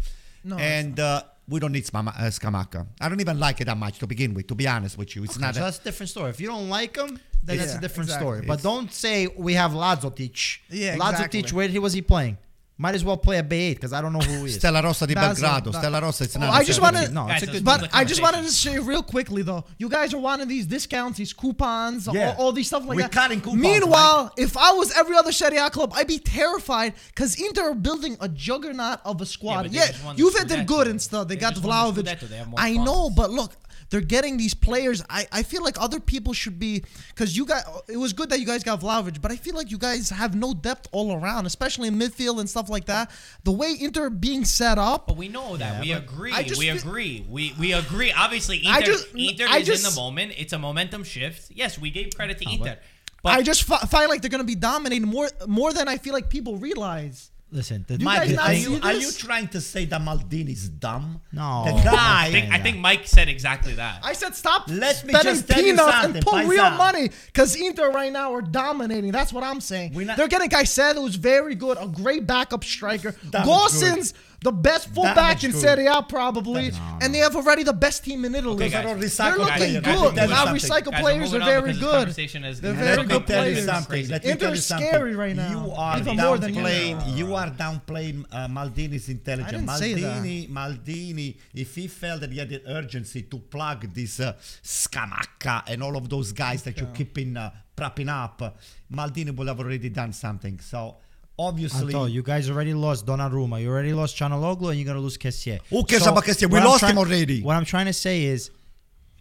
No, and uh, we don't need Smama- uh, Scamacca. I don't even like it that much to begin with. To be honest with you, it's not. so a- that's a different story. If you don't like him, then that's a different exactly. story. But It's- don't say we have Lazotic. Yeah, Lazotic, exactly. where he was he playing? Might as well play a B8 because I don't know who he is. Stella Rossa di That's a- Belgrado. that- Stella Rossa, it's Oh, not. I just necessarily- wanted- no, it's a good. But I just wanted to say real quickly though, you guys are wanting these discounts, these coupons, Yeah. all, all these stuff like We're that. cutting coupons, Meanwhile, if I was every other Serie A club, I'd be terrified because Inter are building a juggernaut of a squad. but they Yeah, just won the Juve did Scudetto. good and stuff. They, They got just won the Vlahovic. Scudetto. They have more I know, funds. but look. They're getting these players. I, I feel like other people should be because you guys. It was good that you guys got Vlahovic, but I feel like you guys have no depth all around, especially in midfield and stuff like that. The way Inter being set up, But we know that. Yeah, we agree. I just We feel- agree. We we agree. Obviously, Inter, I just- Inter I is in the moment. It's a momentum shift. Yes, we gave credit to Inter. But I just fi- find like they're gonna be dominating more more than I feel like people realize. Listen, the, You the guys Mike, not are thing- see you, are you trying to say that Maldini's dumb? No. The guy. I think, I think. Mike said exactly that. I said stop Let me spending just tell you peanuts something, and put Paisa. real money because Inter right now are dominating. That's what I'm saying. Not- they're getting Caicedo, who's very good, a great backup striker. Damage Gosens, the best fullback in. Serie A probably, Damage- and they have already the best team in Italy. Okay, guys. They're looking guys, good. guys, Now Let me tell you recycled Guys, players we're are moving on very good. is- They're very getting good players. something. Inter is scary right now. You are Even more than downplaying. you. You are downplaying uh, Maldini's intelligence. I didn't say that. Maldini, Maldini, if he felt that he had the urgency to plug this uh, Scamacca and all of those guys that you keep in uh, propping up, Maldini would have already done something. So obviously, Anto, you guys already lost Donnarumma. You already lost Calhanoglu, and you're gonna lose Kessié. Who cares about Kessié? We lost him already. What I'm trying to say is,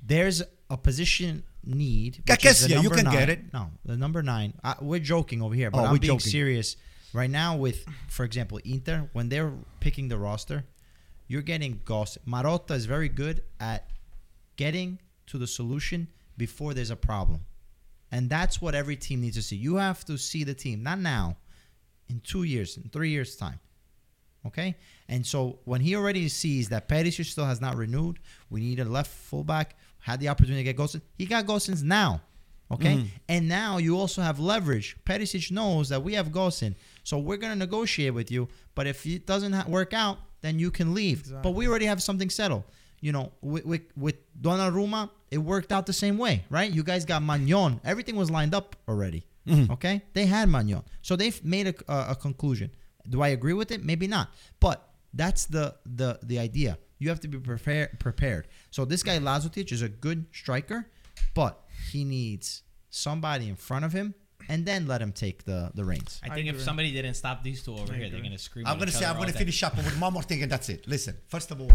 there's a position need. Get which is the Kessié, you can nine. get it. No, the number nine. Uh, we're joking over here, but Oh, I'm we're being joking. serious right now. With, for example, Inter, when they're picking the roster, you're getting Goss. Marotta is very good at getting to the solution before there's a problem. And that's what every team needs to see. You have to see the team, not now, in two years, in three years' time. Okay? And so when he already sees that Perisic still has not renewed, we need a left fullback, had the opportunity to get Gosens. He got Gosens now. Okay? Mm. And now you also have leverage. Perisic knows that we have Gosen. So we're going to negotiate with you. But if it doesn't ha- work out, then you can leave. But we already have something settled. You know, with, with, with Donnarumma, it worked out the same way, right? You guys got Maignan. Everything was lined up already. Mm-hmm. Okay? They had Maignan. So they've made a, a, a conclusion. Do I agree with it? Maybe not. But that's the the the idea. You have to be prepared prepared. So this guy Lazotic is a good striker, but he needs somebody in front of him and then let him take the the reins. I I think if somebody didn't stop these two over here, they're gonna scream. I'm gonna say I'm gonna day. finish up with one more thing and that's it. Listen, first of all,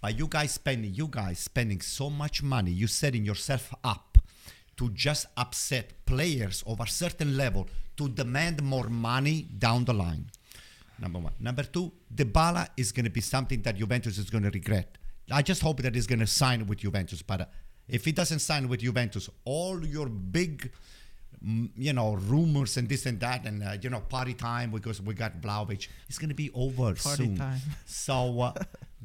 by you guys spending, you guys spending so much money, you're setting yourself up to just upset players of a certain level to demand more money down the line. Number one. Number two, Dybala is going to be something that Juventus is going to regret. I just hope that he's going to sign with Juventus. But uh, if he doesn't sign with Juventus, all your big, mm, you know, rumors and this and that, and uh, you know, party time because we got Vlahovic, it's going to be over Party soon. time. So uh,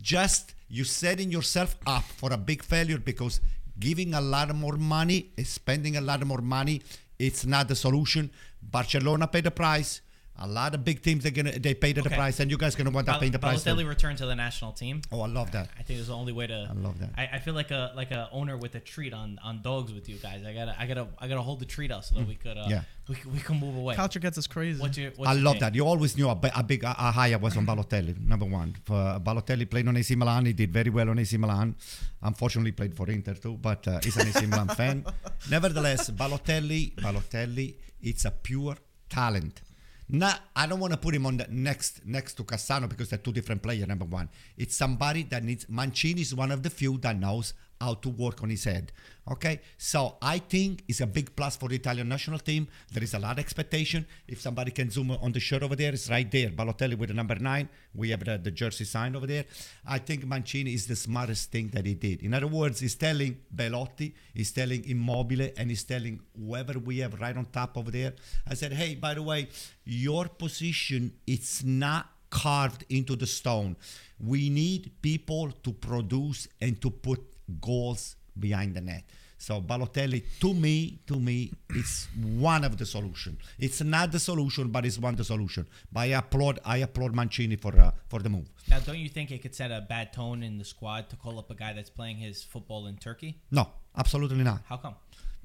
just you setting yourself up for a big failure because giving a lot more money, spending a lot more money, it's not the solution. Barcelona paid the price. A lot of big teams they're gonna they paid the Okay. price, and you guys gonna want to Bal- pay the price. Balotelli too. returned to the national team. Oh, I love that. I think it's the only way to. I love that. I, I feel like a like a owner with a treat on on dogs with you guys. I gotta I gotta I gotta hold the treat out so that we could uh, Yeah. we, we can move away. Culture gets us crazy. What's your what's I your love take? that. You always knew a, a big a, a high was on Balotelli. Number one, for Balotelli played on AC Milan. He did very well on AC Milan. Unfortunately, played for Inter too, but uh, he's an AC Milan fan. Nevertheless, Balotelli, Balotelli, it's a pure talent. Not, I don't want to put him on the next next to Cassano because they're two different players. Number one, it's somebody that needs. Mancini is one of the few that knows how to work on his head. Okay, so I think it's a big plus for the Italian national team. There is a lot of expectation. If somebody can zoom on the shirt over there, it's right there. Balotelli with the number nine. We have the, the jersey sign over there. I think Mancini is the smartest thing that he did. In other words, he's telling Belotti, he's telling Immobile, and he's telling whoever we have right on top over there. I said, hey, by the way, your position it's not carved into the stone. We need people to produce and to put goals behind the net. So Balotelli, to me, to me, it's one of the solution. It's not the solution, but it's one of the solution. But I applaud, I applaud Mancini for uh, for the move. Now, don't you think it could set a bad tone in the squad to call up a guy that's playing his football in Turkey? No, absolutely not. How come?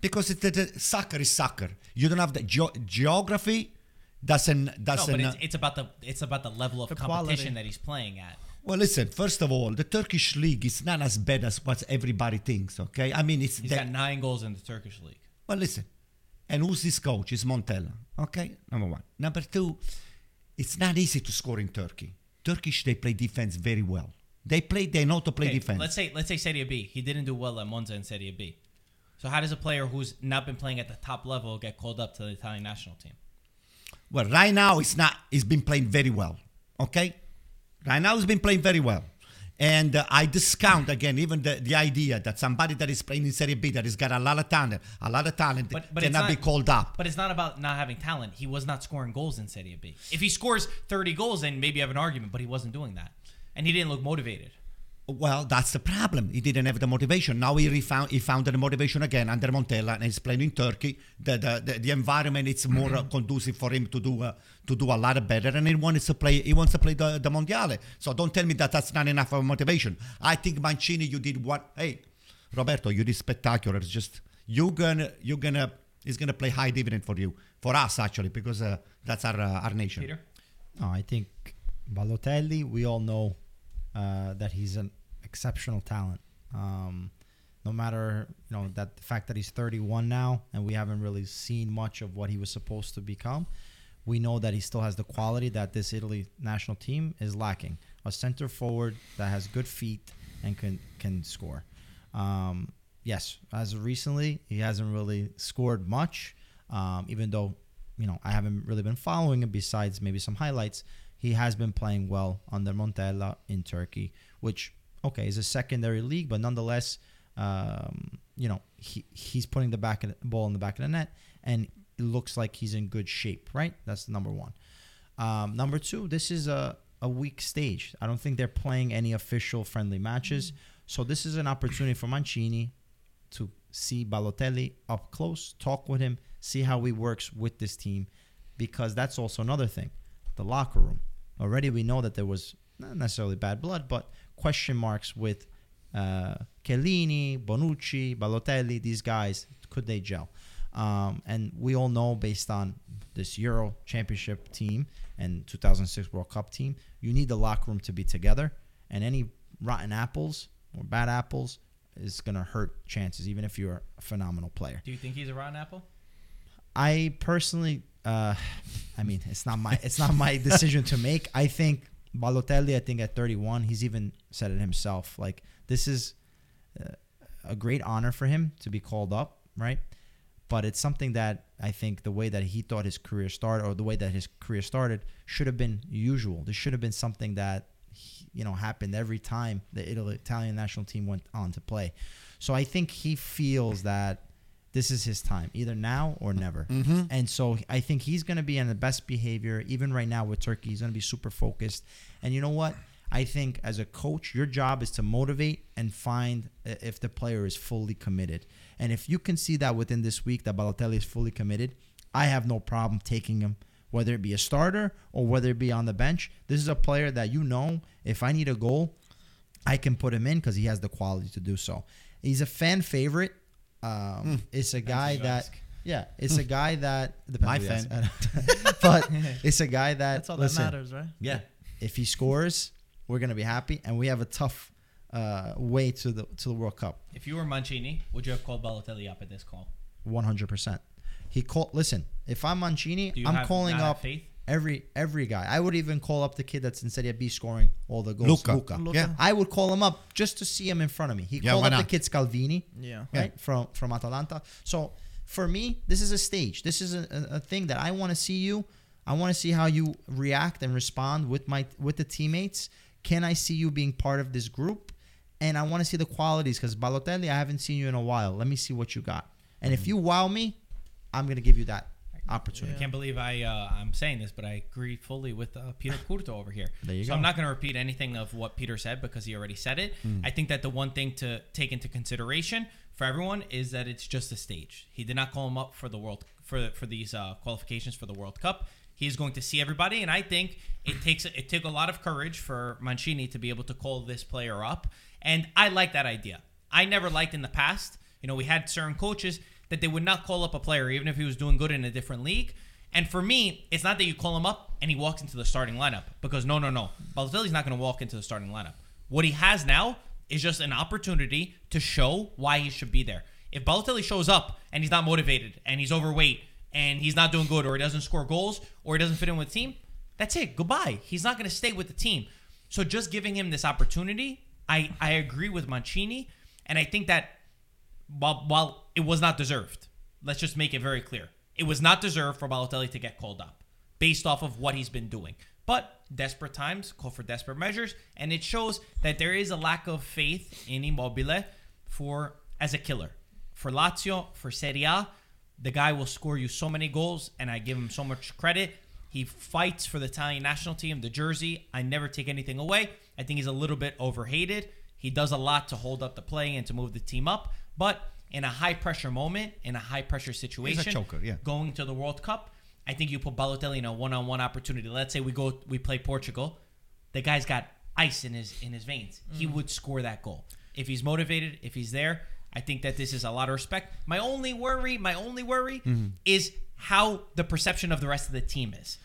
Because it's the, the soccer is soccer. You don't have the geo- geography. Doesn't doesn't. No, but it's, it's about the it's about the level of The competition quality. that he's playing at. Well, listen. First of all, the Turkish league is not as bad as what everybody thinks. Okay, I mean it's He's the- got nine goals in the Turkish league. Well, listen, and who's this coach? It's Montella. Okay, number one. Number two, it's not easy to score in Turkey. Turkish they play defense very well. They play. They know to play Okay, defense. Let's say let's say Serie B. He didn't do well at Monza in Serie B. So how does a player who's not been playing at the top level get called up to the Italian national team? Well, right now it's not. He's been playing very well. Okay, right now he's been playing very well, and uh, I discount again even the, the idea that somebody that is playing in Serie B that has got a lot of talent, a lot of talent, But but cannot not be called up. But it's not about not having talent. He was not scoring goals in Serie B. If he scores 30 goals, then maybe you have an argument. But he wasn't doing that, and he didn't look motivated. Well, that's the problem. He didn't have the motivation. Now he refound, he found the motivation again under Montella, and he's playing in Turkey. The the, the, the environment is more uh, conducive for him to do uh, to do a lot better, and he wants to play. He wants to play the, the mondiale. So don't tell me that that's not enough of motivation. I think Mancini, you did what? Hey, Roberto, you did spectacular. It's just you gonna you gonna he's gonna play high dividend for you for us actually because uh, that's our uh, our nation. Peter, No, I think Balotelli. We all know uh, that he's an exceptional talent. Um, no matter you know that the fact that he's 31 now, and we haven't really seen much of what he was supposed to become. We know that he still has the quality that this Italy national team is lacking. A center forward that has good feet and can can score. Um, yes, as of recently, he hasn't really scored much. Um, even though you know I haven't really been following him besides maybe some highlights. He has been playing well under Montella in Turkey, which okay is a secondary league, but nonetheless, um, you know he he's putting the back of the ball in the back of the net, and it looks like he's in good shape. Right, that's number one. Um, number two, this is a a weak stage. I don't think they're playing any official friendly matches, so this is an opportunity for Mancini to see Balotelli up close, talk with him, see how he works with this team, because that's also another thing. The locker room. Already we know that there was not necessarily bad blood, but question marks with uh, Chiellini, Bonucci, Balotelli, these guys. Could they gel? Um, and we all know based on this Euro Championship team and 2006 World Cup team, you need the locker room to be together. And any rotten apples or bad apples is going to hurt chances, even if you're a phenomenal player. do you think he's a rotten apple? I personally, uh, I mean, it's not my it's not my decision to make. I think Balotelli. I think at 31, he's even said it himself. Like this is uh, a great honor for him to be called up, right? But it's something that I think the way that he thought his career started, or the way that his career started, should have been usual. This should have been something that you know happened every time the Italy, Italian national team went on to play. So I think he feels that this is his time, either now or never. Mm-hmm. And so I think he's going to be in the best behavior, even right now with Turkey. He's going to be super focused. And you know what? I think as a coach, your job is to motivate and find uh, if the player is fully committed. And if you can see that within this week that Balotelli is fully committed, I have no problem taking him, whether it be a starter or whether it be on the bench. This is a player that you know, if I need a goal, I can put him in because he has the quality to do so. He's a fan favorite. Um, It's a guy that, ask. yeah, it's a guy that My depends who you ask. but it's a guy that That's all listen, that matters, right? Yeah. if he scores, we're gonna be happy, and we have a tough uh, way to the to the World Cup. If you were Mancini, would you have called Balotelli up at this call? One hundred percent. He called. Listen, if I'm Mancini, I'm calling not have up faith? Every every guy. I would even call up the kid that's in Serie B scoring all the goals. Luca. Luca. Luca. Yeah. I would call him up just to see him in front of me. He Yeah, called why up the kid Scalvini Yeah. right from from Atalanta. So for me, this is a stage. This is a, a, a thing that I want to see you. I want to see how you react and respond with my with the teammates. Can I see you being part of this group? And I want to see the qualities because Balotelli, I haven't seen you in a while. Let me see what you got. And if mm-hmm. you wow me, I'm gonna give you that opportunity. I can't believe I uh, I'm saying this, but I agree fully with uh, Peter Curto over here. There you so go. I'm not going to repeat anything of what Peter said because he already said it. I think that the one thing to take into consideration for everyone is that it's just a stage. He did not call him up for the world for for these uh, qualifications for the World Cup. He's going to see everybody, and I think it takes it took a lot of courage for Mancini to be able to call this player up, and I like that idea. I never liked in the past. You know, we had certain coaches that they would not call up a player even if he was doing good in a different league. And for me, it's not that you call him up and he walks into the starting lineup because no, no, no, Balotelli's not going to walk into the starting lineup. What he has now is just an opportunity to show why he should be there. If Balotelli shows up and he's not motivated and he's overweight and he's not doing good or he doesn't score goals or he doesn't fit in with the team, that's it. Goodbye. He's not going to stay with the team. So just giving him this opportunity, I, I agree with Mancini. And I think that while, while it was not deserved, let's just make it very clear. It was not deserved for Balotelli to get called up based off of what he's been doing. But desperate times call for desperate measures, and it shows that there is a lack of faith in Immobile for as a killer. For Lazio, for Serie A, the guy will score you so many goals, and I give him so much credit. He fights for the Italian national team, the jersey. I never take anything away. I think he's a little bit overhated. He does a lot to hold up the play and to move the team up, but in a high pressure moment, in a high pressure situation, choker, yeah. going to the World Cup, I think you put Balotelli in a one on one opportunity. Let's say we go, we play Portugal. The guy's got ice in his in his veins. He Mm. would score that goal if he's motivated. If he's there, I think that this is a lot of respect. My only worry, my only worry Mm-hmm. is how the perception of the rest of the team is.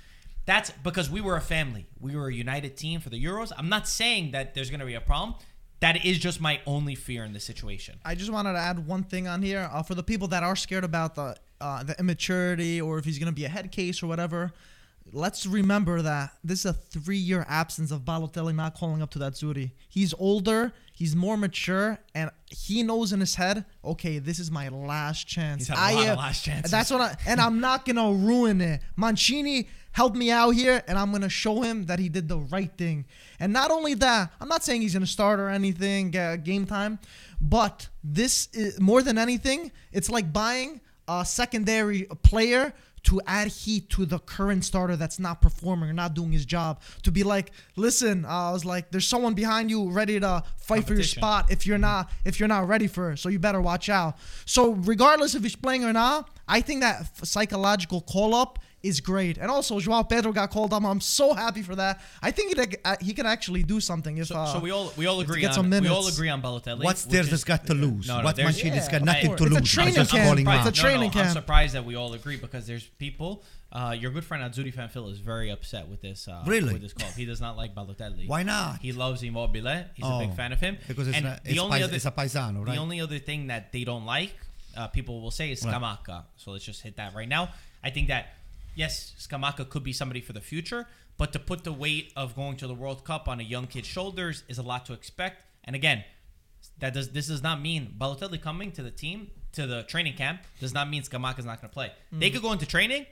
That's because we were a family. We were a united team for the Euros. I'm not saying that there's going to be a problem. That is just my only fear in this situation. I just wanted to add one thing on here uh, for the people that are scared about the uh, the immaturity or if he's gonna be a head case or whatever. Let's remember that this is a three-year absence of Balotelli not calling up to that Zuri. He's older, he's more mature, and he knows in his head, okay, this is my last chance. He's had a lot of last chances. That's what I, and I'm not gonna ruin it. Mancini helped me out here, and I'm gonna show him that he did the right thing. And not only that, I'm not saying he's gonna start or anything, get game time, but this is more than anything. It's like buying a secondary player to add heat to the current starter that's not performing or not doing his job. To be like, listen, uh, I was like, there's someone behind you ready to fight for your spot if you're not if you're not ready for it. So you better watch out. So regardless if he's playing or not, I think that psychological call up is great. And also, Joao Pedro got called up. I'm so happy for that. I think he, uh, he can actually do something if. So, uh, so we all we all agree gets on some we all agree on Balotelli. What's which there is- that's got to lose? No, no, what there's- machine has Yeah, got nothing course. to It's a lose? training I'm camp. calling Right, it's a training no, I'm camp. surprised that we all agree because there's people. Uh, your good friend Azzurri fan Phil is very upset with this. Uh, Really? With this call, he does not like Balotelli. Why not? He loves Immobile. He's a big Oh, fan of him. because it's and not- it's only pais- other it's a paisano, right? The only other thing that they don't like, uh, people will say, is Right. So let's just hit that right now. I think that yes, Scamacca could be somebody for the future, but to put the weight of going to the World Cup on a young kid's shoulders is a lot to expect. And again, that does this does not mean Balotelli coming to the team to the training camp does not mean Scamacca is not going to play. They mm. could go into training.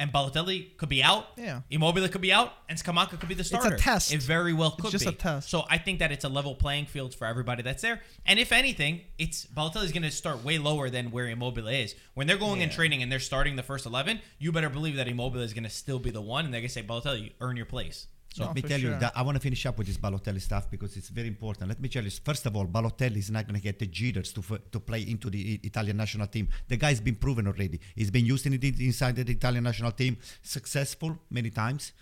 And Balotelli could be out. Yeah. Immobile could be out, and Scamacca could be the starter. It's a test. It very well could it's just be. a test. So I think that it's a level playing field for everybody that's there. And if anything, it's Balotelli's going to start way lower than where Immobile is. When they're going in training and they're starting the first eleven, you better believe that Immobile is going to still be the one, and they're going to say, Balotelli, earn your place. No, Let me for tell you that I want to finish up with this Balotelli stuff because it's very important. Let me tell you, first of all, Balotelli is not going to get the jitters to f- to play into the I- Italian national team. The guy's been proven already. He's been used in the, inside the Italian national team, successful many times.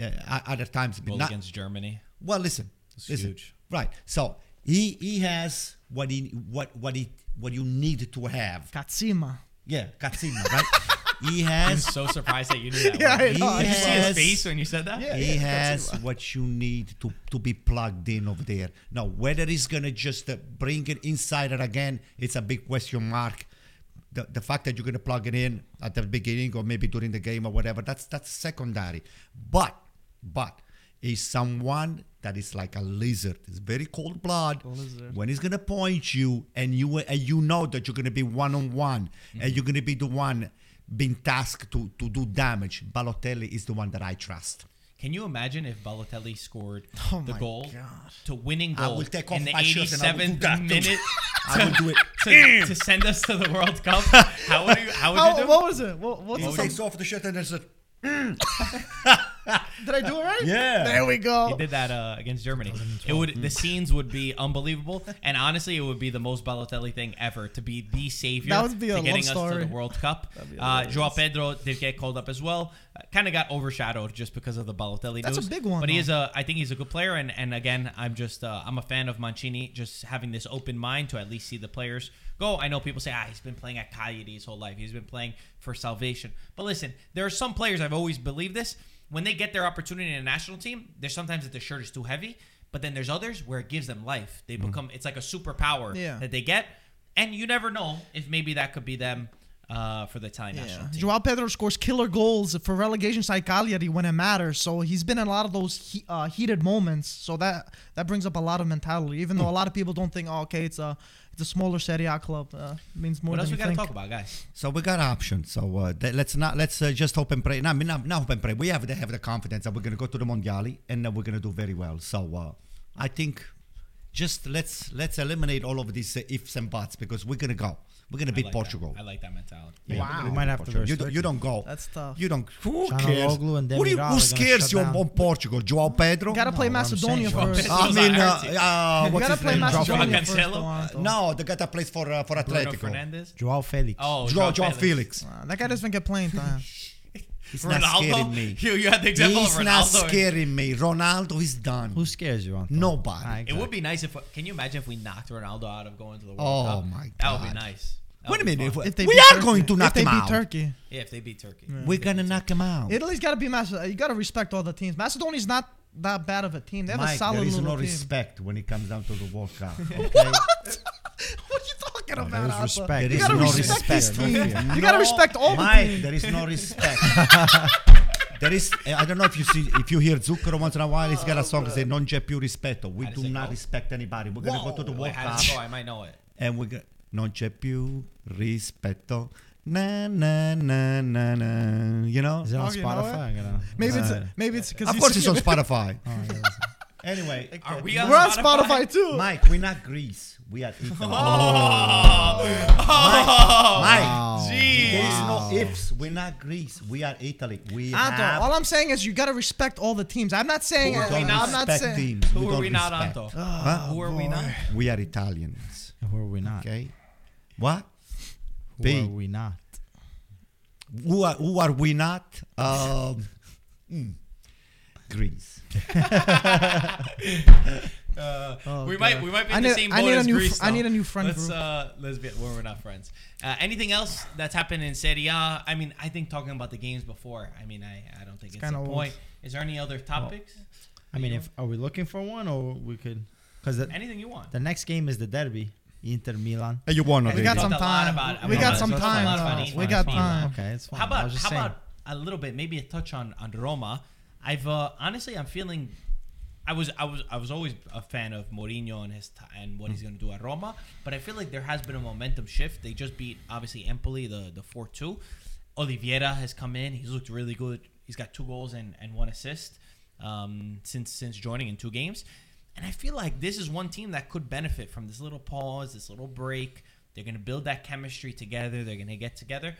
Uh, other times, Goal not, against Germany. well, listen, It's listen. huge. Right. So he he has what he what what he what you need to have. cazzimma. Yeah, cazzimma, right? he has. I'm so surprised that you knew that. Yeah, word. I know. He Did you see his has- face when you said that? Yeah. he has cazzimma. what you need to, to be plugged in over there. Now, whether he's gonna just uh, bring it inside it again, it's a big question mark. the, the fact that you're going to plug it in at the beginning or maybe during the game or whatever, that's that's secondary. But but is someone that is like a lizard. It's very cold blood. lizard. When he's gonna point you and you and you know that you're gonna be one on one and you're gonna be the one being tasked to to do damage. Balotelli is the one that I trust. Can you imagine if Balotelli scored Oh the goal God. to winning I goal will take in off the my shirt and I will do 87th that too. minute I will do it. to, to send us to the World Cup? How would you? How would you do? what was it? What, what's He the takes off the shirt and there's mm. a Did I do it right? yeah. There we go. He did that uh, against Germany. It would the scenes would be unbelievable, and honestly, it would be the most Balotelli thing ever to be the savior That would be to a getting love us to the World Cup. Uh, Joao. Pedro did get called up as well. Uh, kind of got overshadowed just because of the Balotelli That's a big one, but he is a. I think he's a good player, and and again, I'm just uh, I'm a fan of Mancini just having this open mind to at least see the players go. I know people say ah he's been playing at Cagliari his whole life. He's been playing for salvation. But listen, there are some players I've always believed this when they get their opportunity in a national team. There's sometimes that the shirt is too heavy, but then there's others where it gives them life. They mm-hmm. become it's like a superpower Yeah. that they get, and you never know if maybe that could be them uh, for the Italian national team. Joao Pedro scores killer goals for relegation side Cagliari when it matters. So he's been in a lot of those he, uh, heated moments. So that that brings up a lot of mentality. Even though a lot of people don't think, oh, okay, it's a it's a smaller Serie A club. Uh, means more What else than we got to think. talk about, guys? So we got options. So uh, th- let's not let's uh, just hope and pray. No, I mean, not, not hope and pray. We have to have the confidence that we're gonna go to the mondiali and that we're gonna do very well. So uh, I think just let's let's eliminate all of these uh, ifs and buts because we're gonna go. We're gonna I beat like Portugal. That. I like that mentality. Yeah, Wow. we're gonna We beat might have to Portugal. verse You, don't- you don't go. That's tough. You don't. Who Canaloglu cares? and Who, do you- who are scares you down. on Portugal? Joao Pedro? Gotta play No, Macedonia first. I mean, are uh, our uh, You what's gotta his play name? Macedonia first. Cancelo? No, the guy that plays for uh, for Bruno Atletico. Fernandes. Joao Felix. Oh, Joao, Joao Joao Felix. Felix. Uh, that guy doesn't get playing time. He's not scaring me. You, you had the example He's of not scaring me. Ronaldo is done. Who scares you, Anton? Nobody. Ah, It would be nice if. Can you imagine if we knocked Ronaldo out of going to the World Oh, Cup? my god, That would be nice. That Wait a minute. fun. If If they we beat are Turkey- going to knock if they him beat out. Turkey. Yeah, if they beat Turkey. We're gonna knock him out. Italy's got to be Macedonia. You got to respect all the teams. Macedonia's not that bad of a team. They have a Mike, solid there is no team. respect when it comes down to the World Cup. Okay? What are you talking about? there is Alpha? respect. There You is gotta no respect respect. these No You gotta respect all the Mike, teams. there is no respect. there is. I don't know if you see if you hear Zucchero once in a while. He's got a song that says "Non c'è più rispetto." We do not go? respect anybody. We're gonna go to the Wait, World Cup does it go? I might know it. and we're gonna. Non c'è più rispetto. Na na na na na. You know. Is it on Oh, you know Spotify? it? Maybe it's Uh, maybe it's because Of course, it's on Spotify. Oh, yeah, Anyway, Are we on We're on Spotify? Spotify too. Mike, we're not Greece. We are Italy. Oh, Mike, Wow. There is no ifs. We're not Greece. We are Italy. We Anto, have. all I'm saying is you gotta respect all the teams. I'm not saying. we Who are we don't not? I'm not respect saying. teams. Who are don't we not, respect. Anto? Huh? Who are we not? We are Italians. Who are we not? Okay. What? Who B. are we not? Who are who are we not? Um, mm, Greece. Uh, Oh, we God. might we might be in need, the same I boat need a new Greece. fr- I need a new friend Let's group. uh let's be well, we're not friends. Uh, anything else that's happened in Serie A? I mean, I think talking about the games before. I mean, I, I don't think it's, It's a kinda old. point. Is there any other topics? I mean, if are we looking for one or we could? Because anything you want. the next game is the derby, Inter Milan. you won We got some time. we got some we talked a time. lot about though. Inter We got time. Okay, it's fine. How about how about a little bit, maybe a touch on on Roma? I've uh, honestly, I'm feeling. I was I was I was always a fan of Mourinho and his t- and what he's going to do at Roma, but I feel like there has been a momentum shift. They just beat obviously Empoli the the four two. Oliveira has come in. He's looked really good. He's got two goals and, and one assist um, since since joining in two games. And I feel like this is one team that could benefit from this little pause, this little break. They're going to build that chemistry together. They're going to get together.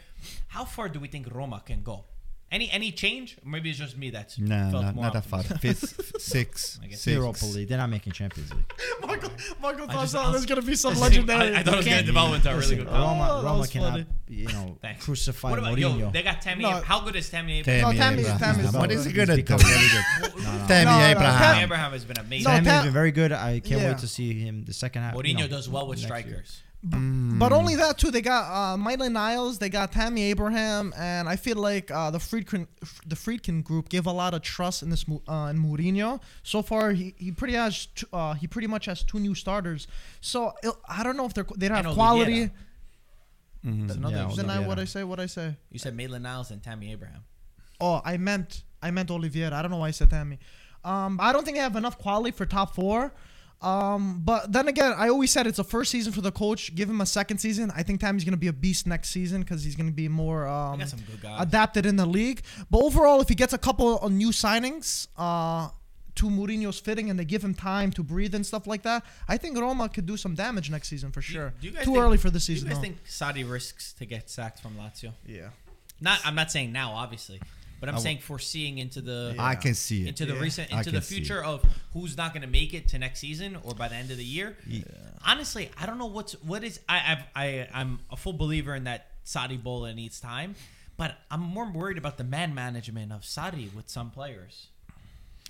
How far do we think Roma can go? Any any change? Maybe it's just me that's No, felt not, more not that far. Fifth, six, I guess six. Europa League. They're not making Champions League. Michael, Michael I thought just- something- there's gonna be some I- legendary. I thought it was going to develop into a really good. Oh. Roma, that Roma cannot, funny. you know, crucify What about Mourinho. yo? They got Tammy. No. How good is Tammy Abraham? Tammy No, Tammy- Abraham. Tammy is what so is he good. gonna do? become really good. No, no. Tammy No, no, Tammy Abraham. Abraham has been amazing. Tammy's been very good. I can't wait to see him the second half. Mourinho does well with next year. But only that too. They got uh, Maitland Niles, they got Tammy Abraham, and I feel like uh, the Friedkin the Friedkin group give a lot of trust in this Mu- uh, in Mourinho. So far, he, he pretty has t- uh, he pretty much has two new starters. So I don't know if they're they don't And have quality. Oliveira. It's another- Yeah, Didn't I what I say? What I say? You said Maitland Niles and Tammy Abraham. Oh, I meant I meant Oliveira. I don't know why I said Tammy. Um, I don't think they have enough quality for top four. Um, but then again, I always said it's a first season for the coach. Give him a second season. I think Tammy's gonna be a beast next season because he's gonna be more um, got some good guys. adapted in the league. But overall, if he gets a couple of new signings, uh, to Mourinho's fitting, and they give him time to breathe and stuff like that, I think Roma could do some damage next season for Do you- sure. do you guys Too think- early for the season. Do you guys though. think Sarri risks to get sacked from Lazio? yeah. Not. I'm not saying now, obviously, but I'm I saying foreseeing into the I can see it. into the Yeah. recent I into the can see future of who's not going to make it to next season or by the end of the year. Honestly, I don't know what's what is I I've, I I'm a full believer in that Sarri Bola needs time, but I'm more worried about the man management of Sarri with some players.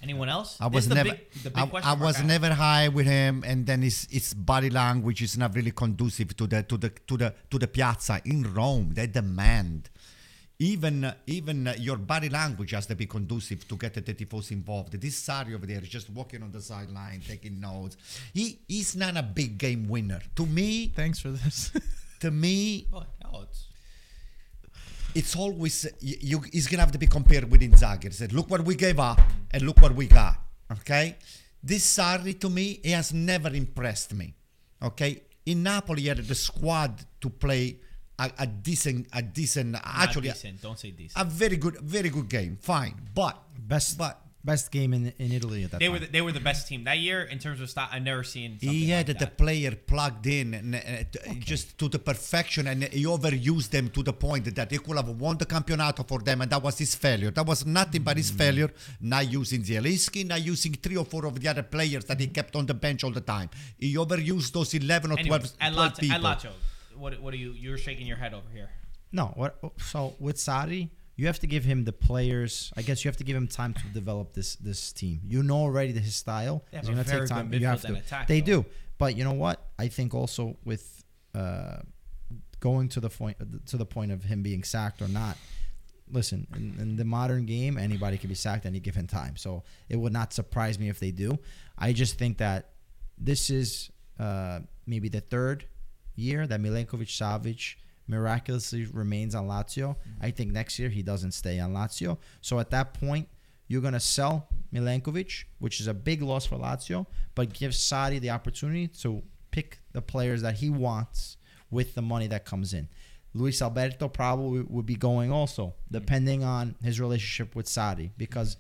Anyone else? I This was is the never, big- the big I, question I mark was have. never high with him, and then his his body language is not really conducive to the to the to the to the piazza in Rome. They demand. Even uh, even uh, your body language has to be conducive to get the tifosi involved. This Sarri over there is just walking on the sideline, taking notes. He he's not a big game winner. To me, Thanks for this. to me, no, it's, it's always you, you he's gonna have to be compared with Inzaghi. He said, "Look what we gave up, and look what we got." Okay, this Sarri to me, he has never impressed me. Okay, in Napoli, he had the squad to play a, a decent, a decent, not actually, a. Don't say decent. a very good, very good game. Fine, but Best but best game in in Italy at that they time. were the, they were the best team that year in terms of style. I've never seen. Something he had like the that. player plugged in and, uh, t- just to the perfection, and he overused them to the point that he could have won the campionato for them, and that was his failure. That was nothing but his Mm. failure. Not using Zielinski, not using three or four of the other players that he kept on the bench all the time. He overused those eleven or Anyway, 12, 12 Lazio, people. What what are you? You're shaking your head over here. No, what? So with Sarri, you have to give him the players. I guess you have to give him time to develop this this team. You know already his style. They have It's gonna very take time. You have to. attack, they though. do, but you know what? I think also with uh, going to the point to the point of him being sacked or not. Listen, in, in the modern game, anybody can be sacked any given time. So it would not surprise me if they do. I just think that this is uh, maybe the third year that Milinkovic Savic miraculously remains on Lazio. Mm-hmm. I think next year he doesn't stay on Lazio. So at that point, you're going to sell Milinkovic, which is a big loss for Lazio, but give Sarri the opportunity to pick the players that he wants with the money that comes in. Luis Alberto probably would be going also, depending on his relationship with Sarri, because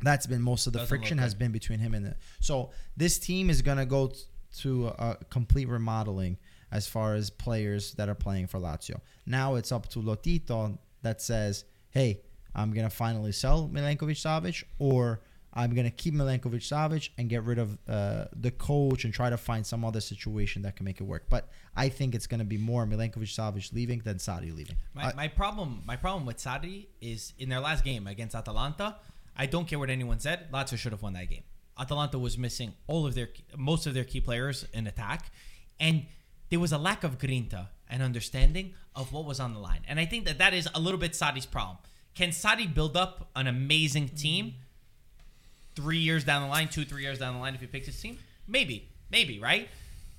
that's been most of the Doesn't friction has been between him and the. So this team is gonna go t- to a complete remodeling as far as players that are playing for Lazio. Now it's up to Lotito that says, "Hey, I'm gonna finally sell Milinkovic Savic, or I'm gonna keep Milinkovic Savic and get rid of uh, the coach and try to find some other situation that can make it work." But I think it's gonna be more Milinkovic Savic leaving than Sarri leaving. My, my problem my problem with Sarri is in their last game against Atalanta. I don't care what anyone said. Lazio should have won that game. Atalanta was missing all of their most of their key players in attack, and there was a lack of grinta and understanding of what was on the line. And I think that that is a little bit Sarri's problem. Can Sarri build up an amazing team three years down the line, two three years down the line if he picks his team? Maybe, maybe right.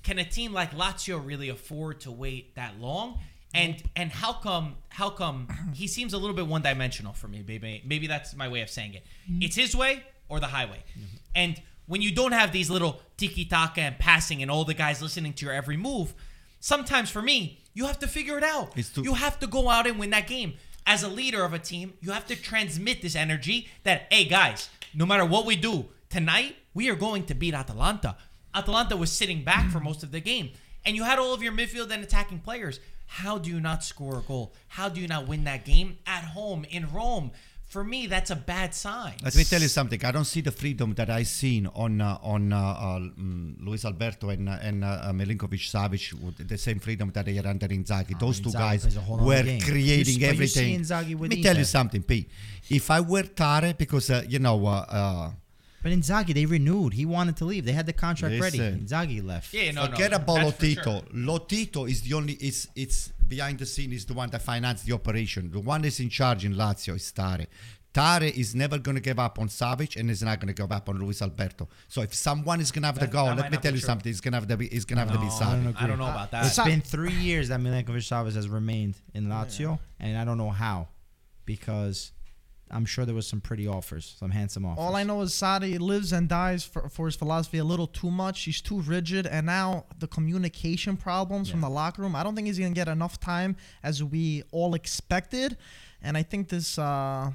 Can a team like Lazio really afford to wait that long? And and how come how come he seems a little bit one dimensional for me? Maybe maybe that's my way of saying it. Mm-hmm. It's his way or the highway. Mm-hmm. And when you don't have these little tiki taka and passing and all the guys listening to your every move, sometimes for me you have to figure it out. It's too- you have to go out and win that game. As a leader of a team, you have to transmit this energy that hey guys, no matter what we do tonight, we are going to beat Atalanta. Atalanta was sitting back for most of the game, and you had all of your midfield and attacking players. How do you not score a goal? How do you not win that game at home in Rome? For me, that's a bad sign. Let me tell you something. I don't see the freedom that I seen on uh, on uh, uh, mm, Luis Alberto and uh, and uh, Milinkovic Savic with the same freedom that they had under Inzaghi. Those two Inzaghi guys plays a whole nother were creating You s- but you everything. Inzaghi with Let me tell you something, P. If I were Tare, because uh, you know. Uh, uh, But Inzaghi, they renewed. He wanted to leave. They had the contract ready. Listen. Inzaghi left. yeah, no, Forget no, about Lotito. sure. Lotito is the only is it's behind the scene is the one that financed the operation. The one that's in charge in Lazio is Tare. Tare is never going to give up on Savage and is not going to give up on Luis Alberto. So if someone is going to have the That- goal, let me tell you true. something. He's going to have to be. He's going to have to be No, I don't I don't know about that. It's been three years that Milinkovic Savic has remained in Lazio, and I don't know how, because I'm sure there was some pretty offers, some handsome offers. All I know is Sarri lives and dies for, for his philosophy a little too much. He's too rigid, and now the communication problems from the locker room. I don't think he's gonna get enough time as we all expected, and I think this uh,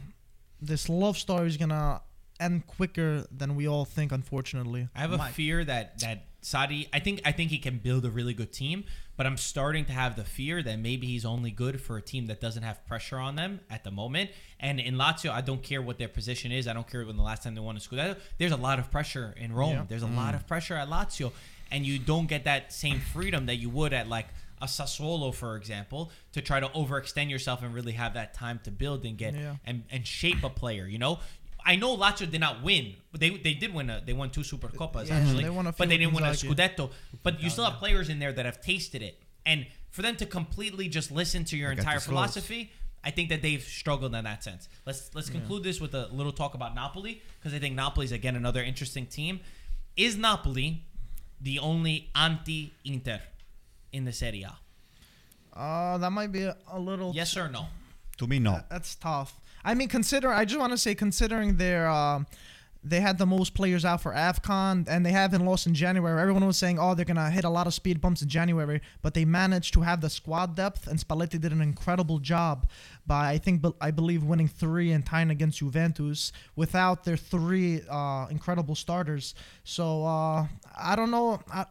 this love story is gonna end quicker than we all think. Unfortunately, I have a Mike. fear that that Sarri. I think I think he can build a really good team, but I'm starting to have the fear that maybe he's only good for a team that doesn't have pressure on them at the moment. And in Lazio, I don't care what their position is. I don't care when the last time they won a Scudetto. There's a lot of pressure in Rome. Yeah. There's a lot mm. of pressure at Lazio, and you don't get that same freedom that you would at like a Sassuolo, for example, to try to overextend yourself and really have that time to build and get Yeah. and and shape a player. You know. I know Lazio did not win, but they they did win. A, they won two Super Copas Yeah, actually, they won a but they didn't win a. Scudetto. But you still have players in there that have tasted it, and for them to completely just listen to your They got entire philosophy, I think that they've struggled in that sense. Let's let's conclude this with a little talk about Napoli because I think Napoli is again another interesting team. Is Napoli the only anti-Inter in the Serie A? uh, that might be a, a little Yes or no? To me, no. That's tough. I mean, consider. I just want to say, considering their, um, they had the most players out for Afcon, and they haven't lost in January. Everyone was saying, "Oh, they're gonna hit a lot of speed bumps in January," but they managed to have the squad depth, and Spalletti did an incredible job by, I think, I believe, winning three and tying against Juventus without their three uh, incredible starters. So uh, I don't know. I,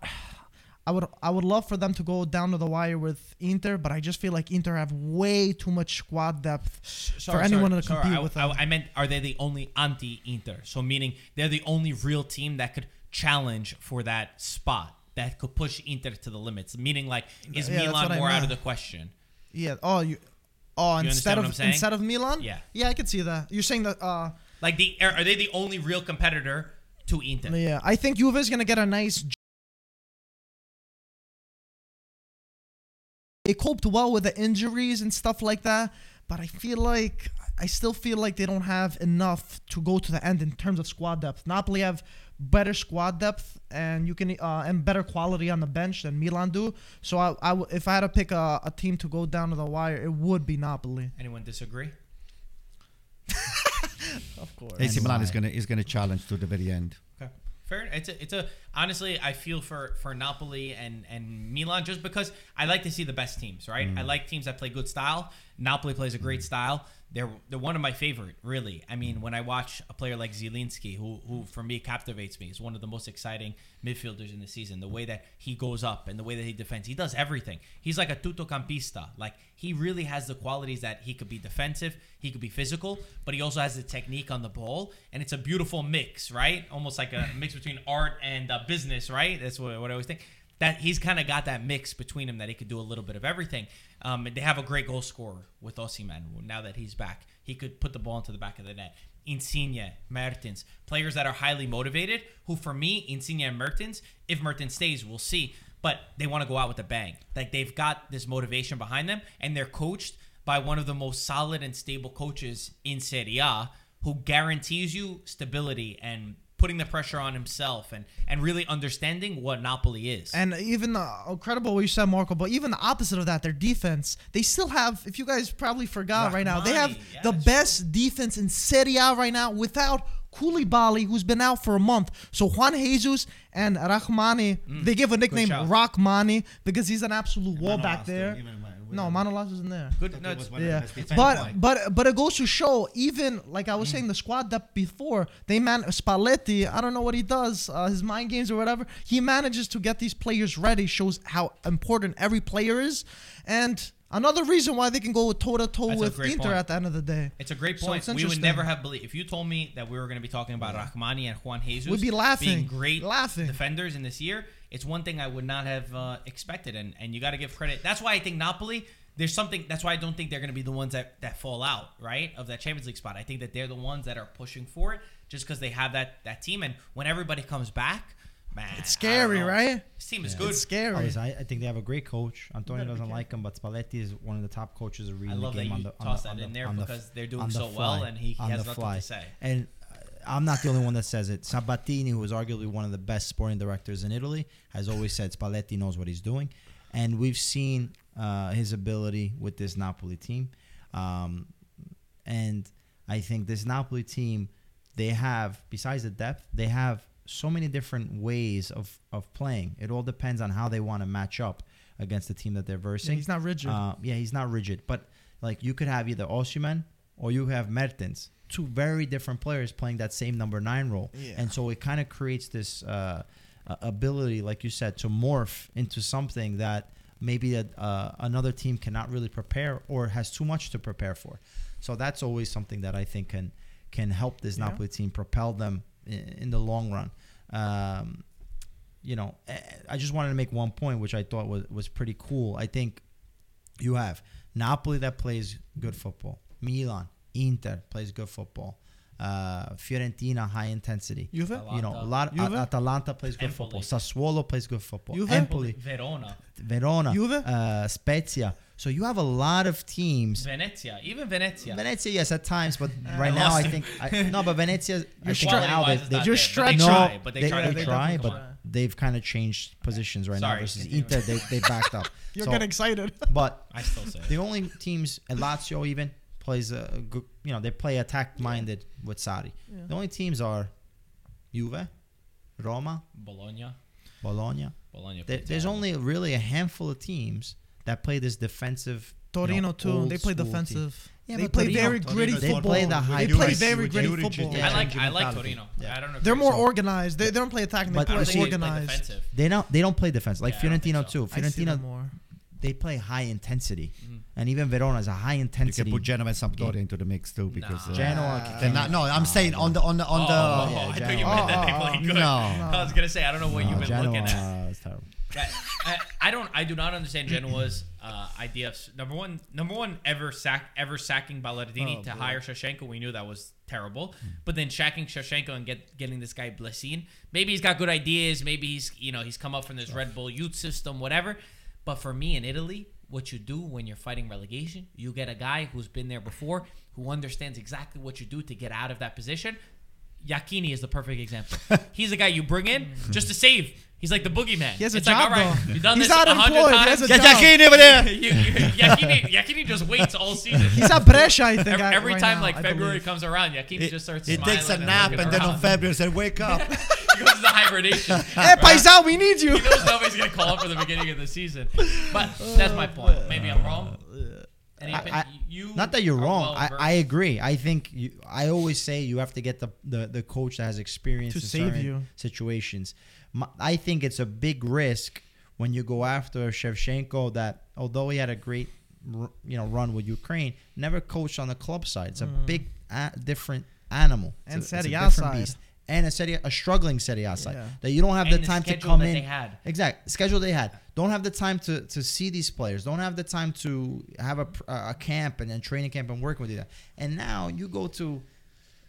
I would I would love for them to go down to the wire with Inter, but I just feel like Inter have way too much squad depth for anyone to compete I, with I, them. I meant, are they the only anti-Inter? So meaning they're the only real team that could challenge for that spot that could push Inter to the limits. Meaning, like, is Yeah, Milan more out of the question? yeah. Oh, you. Oh, You instead of what I'm saying? instead of Milan. Yeah. Yeah, I could see that. You're saying that. Uh, Like, the are, are they the only real competitor to Inter? yeah. I think Juve is gonna get a nice. They coped well with the injuries and stuff like that, but I feel like I still feel like they don't have enough to go to the end in terms of squad depth. Napoli have better squad depth and you can uh, and better quality on the bench than Milan do. So I, I w- if I had to pick a, a team to go down to the wire, it would be Napoli. Anyone disagree? Of course. AC Milan is gonna is gonna challenge to the very end. Fair. It's a, it's a honestly, I feel for for Napoli and and Milan just because I like to see the best teams, right? I mm. like teams that play good style. Napoli plays a great mm. style. They're they're one of my favorite, really. I mean, when I watch a player like Zielinski, who who for me captivates me, is one of the most exciting midfielders in the season. The way that he goes up and the way that he defends, he does everything. He's like a tuttocampista. Like he really has the qualities that he could be defensive, he could be physical, but he also has the technique on the ball, and it's a beautiful mix, right? Almost like a mix between art and uh, business, right? That's what, what I always think. That he's kind of got that mix between him that he could do a little bit of everything. Um, they have a great goal scorer with Osimhen now that he's back. He could put the ball into the back of the net. Insigne, Mertens, players that are highly motivated. Who for me, Insigne and Mertens, if Mertens stays, we'll see. But they want to go out with a bang. Like they've got this motivation behind them, and they're coached by one of the most solid and stable coaches in Serie A, who guarantees you stability and putting the pressure on himself and and really understanding what Napoli is. And even uh, incredible what you said, Marco. But even the opposite of that, their defense. They still have. If you guys probably forgot right now, they have yeah, the best defense in Serie A right now without Koulibaly, who's been out for a month. So Juan Jesus and Rahmani, they give a nickname shout. Rahmani because he's an absolute wall back there. No, Manolas isn't there. Good. No, it's- Yeah, but but but it goes to show even like I was saying the squad that before they man Spalletti I don't know what he does uh, his mind games or whatever he manages to get these players ready shows how important every player is and another reason why they can go toe to toe with Inter point. at the end of the day It's a great So point. it's we would never have believed if you told me that we were going to be talking about Rahmani and Juan Jesus. We'd be laughing, being great laughing. defenders in this year. It's one thing I would not have uh, expected, and and you got to give credit. That's why I think Napoli. There's something. That's why I don't think they're going to be the ones that that fall out right of that Champions League spot. I think that they're the ones that are pushing for it just because they have that that team. And when everybody comes back. Man, It's scary, right? This team is Yeah. good. It's scary. I, I think they have a great coach. Antonio doesn't like him, but Spalletti is one of the top coaches of I love the that you on the on toss the, that on in the- there on the because they're doing on the so well, and he on has the nothing fly. to say. And I'm not the only one that says it. Sabatini, who is arguably one of the best sporting directors in Italy, has always said Spalletti knows what he's doing, and we've seen uh, his ability with this Napoli team. Um, and I think this Napoli team, they have besides the depth, they have so many different ways of of playing. It all depends on how they want to match up against the team that they're Yeah, versing. he's not rigid. Uh, yeah, he's not rigid, but like you could have either Osimhen or you have Mertens, two very different players playing that same number nine role, Yeah. and so it kind of creates this uh, ability, like you said, to morph into something that maybe a, uh, another team cannot really prepare or has too much to prepare for. So that's always something that I think can can help this Yeah. Napoli team propel them in, in the long run. Um, you know, I just wanted to make one point, which I thought was, was pretty cool. I think you have Napoli that plays good football, Milan, Inter plays good football, uh, Fiorentina high intensity. Juve? You know, a lot. Juve? Atalanta plays good Empoli. football. Sassuolo plays good football. Juve? Empoli, Verona, Verona, Juve? uh, Spezia. So you have a lot of teams. Venezia, even Venezia. Venezia, yes, at times, but Uh, right now I think I, no, but Venezia. I think Quality now they, they You're there, but stretching. They no, but they, they, try. they try, but on. they've kind of changed positions right now Sorry, versus. Inter. They, they backed up. You're So- getting excited. But I still say the only teams, and Lazio even plays a good, you know, they play attack minded with Sarri. Yeah. The only teams are Juve, Roma, Bologna. Bologna. Bologna. There, there's well. only really a handful of teams that play this defensive. you know, Torino too. old They play school team. defensive. Yeah, they play Torino- very Torino gritty is They football. play the high They play very gritty Juric, football. yeah. I like I like. Torino. Yeah. I don't know. They're more organized. They, they don't play attacking. They But- I don't play think they play organized. They don't. They don't play defense like Yeah, I don't think Fiorentino so. too. I see them Fiorentina more. They play high intensity, Mhm. and even Verona is a high intensity. You intensity. can put Genoa and Sampdoria game. into the mix too because Nah. uh, Genoa. they're not. No, I'm saying on the on the on oh, the. oh, yeah, I thought you Genoa. meant that they play good. no. I was gonna say I don't know what No, you've been Genoa looking at. is terrible. I, I, I don't. I do not understand Genoa's uh, idea of number one. Number one, ever sack ever sacking Ballardini Oh, to boy. hire Shevchenko. We knew that was terrible. But then sacking Shevchenko and get getting this guy Blessin. Maybe he's got good ideas. Maybe he's you know he's come up from this Red Bull youth system, whatever. But for me in Italy, what you do when you're fighting relegation, you get a guy who's been there before, who understands exactly what you do to get out of that position. Iachini is the perfect example. He's the guy you bring in just to save. He's like the boogeyman. He has a it's job, like, all right, though. you've done He's this not a hundred employed. He times. has a Get job. Iachini over there. You- you- Iachini, Iachini just waits all season. He's at Brescia, I think. every, every right time now, like I February believe. comes around, Iachini He, just starts he smiling takes a nap looking and then on around. February said, "Wake up." he goes into hibernation. Hey, Paisao, we need you. he knows nobody's gonna call him for the beginning of the season. But that's my point. Maybe I'm wrong. Any I- opinion? I- you Not that you're wrong. well-versed. I, I agree. I think you. I always say you have to get the the, the coach that has experience To in save you. situations. My, I think it's a big risk when you go after Shevchenko. That although he had a great you know run with Ukraine, never coached on the club side. It's a big a, different animal. It's Mm. And a, it's a different side. And a Serie, a struggling Serie A side Yeah. that you don't have And the the time to come in. Exact schedule they had. Don't have the time to to see these players. Don't have the time to have a a camp and then training camp and working with you. And now you go to,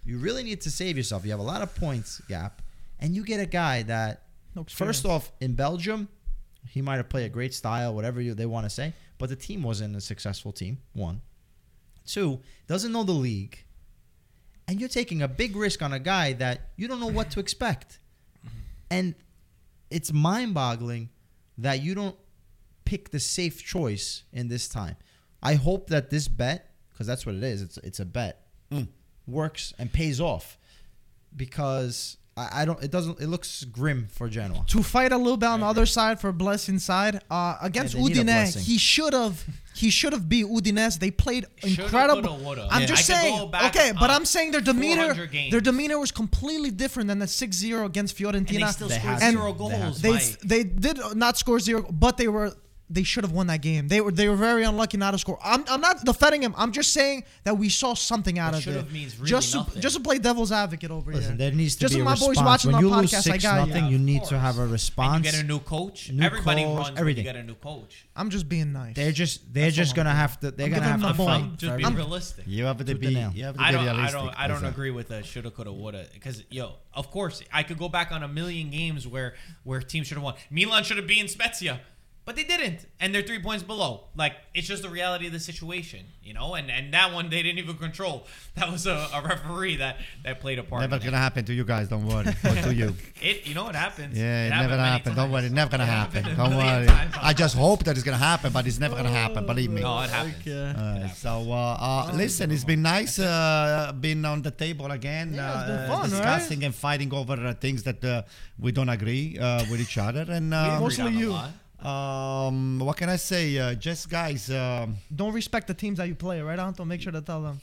you really need to save yourself. You have a lot of points gap, and you get a guy that No first off in Belgium, he might have played a great style, whatever you, they want to say, but the team wasn't a successful team. One, two, doesn't know the league, and you're taking a big risk on a guy that you don't know what to expect, and it's mind-boggling that you don't pick the safe choice in this time. I hope that this bet, because that's what it is, it's it's a bet, Mm. works and pays off, because I, I don't. It doesn't. It looks grim for Genoa. to fight a little bit on the other side for Blessing side uh, against Yeah, they need a Udine. blessing. He should have he should have beat Udinese. They played Shoulda, incredible. coulda, woulda. I'm Yeah. just I could saying. back, Okay, but I'm saying their demeanor 400 games. their demeanor was completely different than the 6-0 against Fiorentina. And they still They scored have to. zero They have goals. they Mike. they did not score zero, but they were they should have won that game. They were they were very unlucky not to score. I'm, I'm not defending him. I'm just saying that we saw something out But of should it. have means really just nothing. to, just to play devil's advocate over Listen, here. there needs to Just be a so my boys watching when the you lose podcast, I six got nothing, Yeah, you of need to have a And response. you get a new coach. New Everybody coach, runs when everything. you get a new coach. I'm just being nice. They're just they're That's just gonna have to they're I'm gonna have to fight. ball. Just be realistic. You have to be. and nail. You have to I don't, I don't, I don't agree with the shoulda, coulda, woulda. Because yo, of course, I could go back on a million games where where teams should have won. Milan should have beaten Spezia, but they didn't, and they're three points below. Like it's just the reality of the situation, you know. And and that one they didn't even control. That was a, a referee that that played a part. Never in gonna it. happen to you guys. Don't worry. or to you. It, you know what happens. Yeah, it, happened never many happened. Don't times. worry. Never gonna It happen. Don't worry. times. I just hope that it's gonna happen, but it's never gonna happen. Believe me. No, it happens. Okay. Uh, so uh, uh, listen, it's been nice uh, being on the table again, Yeah, it's been uh, fun, right? discussing and fighting over uh, things that uh, we don't agree uh, with each other. And uh, agreed Mostly on a you. Lot. um, what can I say? Uh, just guys, um, Don't respect the teams that you play, right, Anto? Make sure to tell them.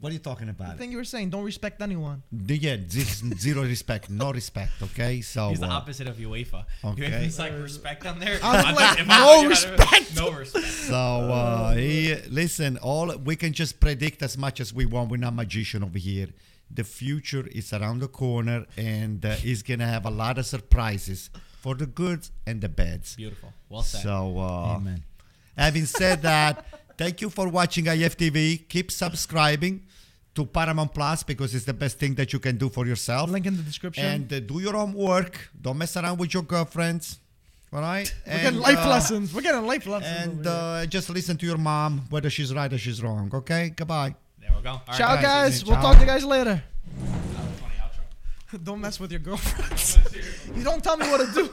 what are you talking The about? thing you were saying, don't respect anyone. Yeah, z- zero respect, no respect. Okay, so He's the uh, opposite of UEFA. Okay. He's like respect on there. I was I'm like, if no I- you gotta- respect. No respect. So uh, he, listen, all we can just predict as much as we want. We're not magician over here. The future is around the corner, and uh, he's gonna have a lot of surprises for the goods and the bads. Beautiful. Well said. So, uh, Amen. having said that, thank you for watching IFTV. Keep subscribing to Paramount Plus because it's the best thing that you can do for yourself. Link in the description. And uh, do your homework. Don't mess around with your girlfriends. All right. We're And, getting life uh, lessons. We're getting life lessons. and uh, just listen to your mom, whether she's right or she's wrong. Okay, goodbye. there we go. All right, Ciao, guys. guys. We'll Ciao. talk to you guys later. That was a funny outro. don't mess with your girlfriends. you don't tell me what to do.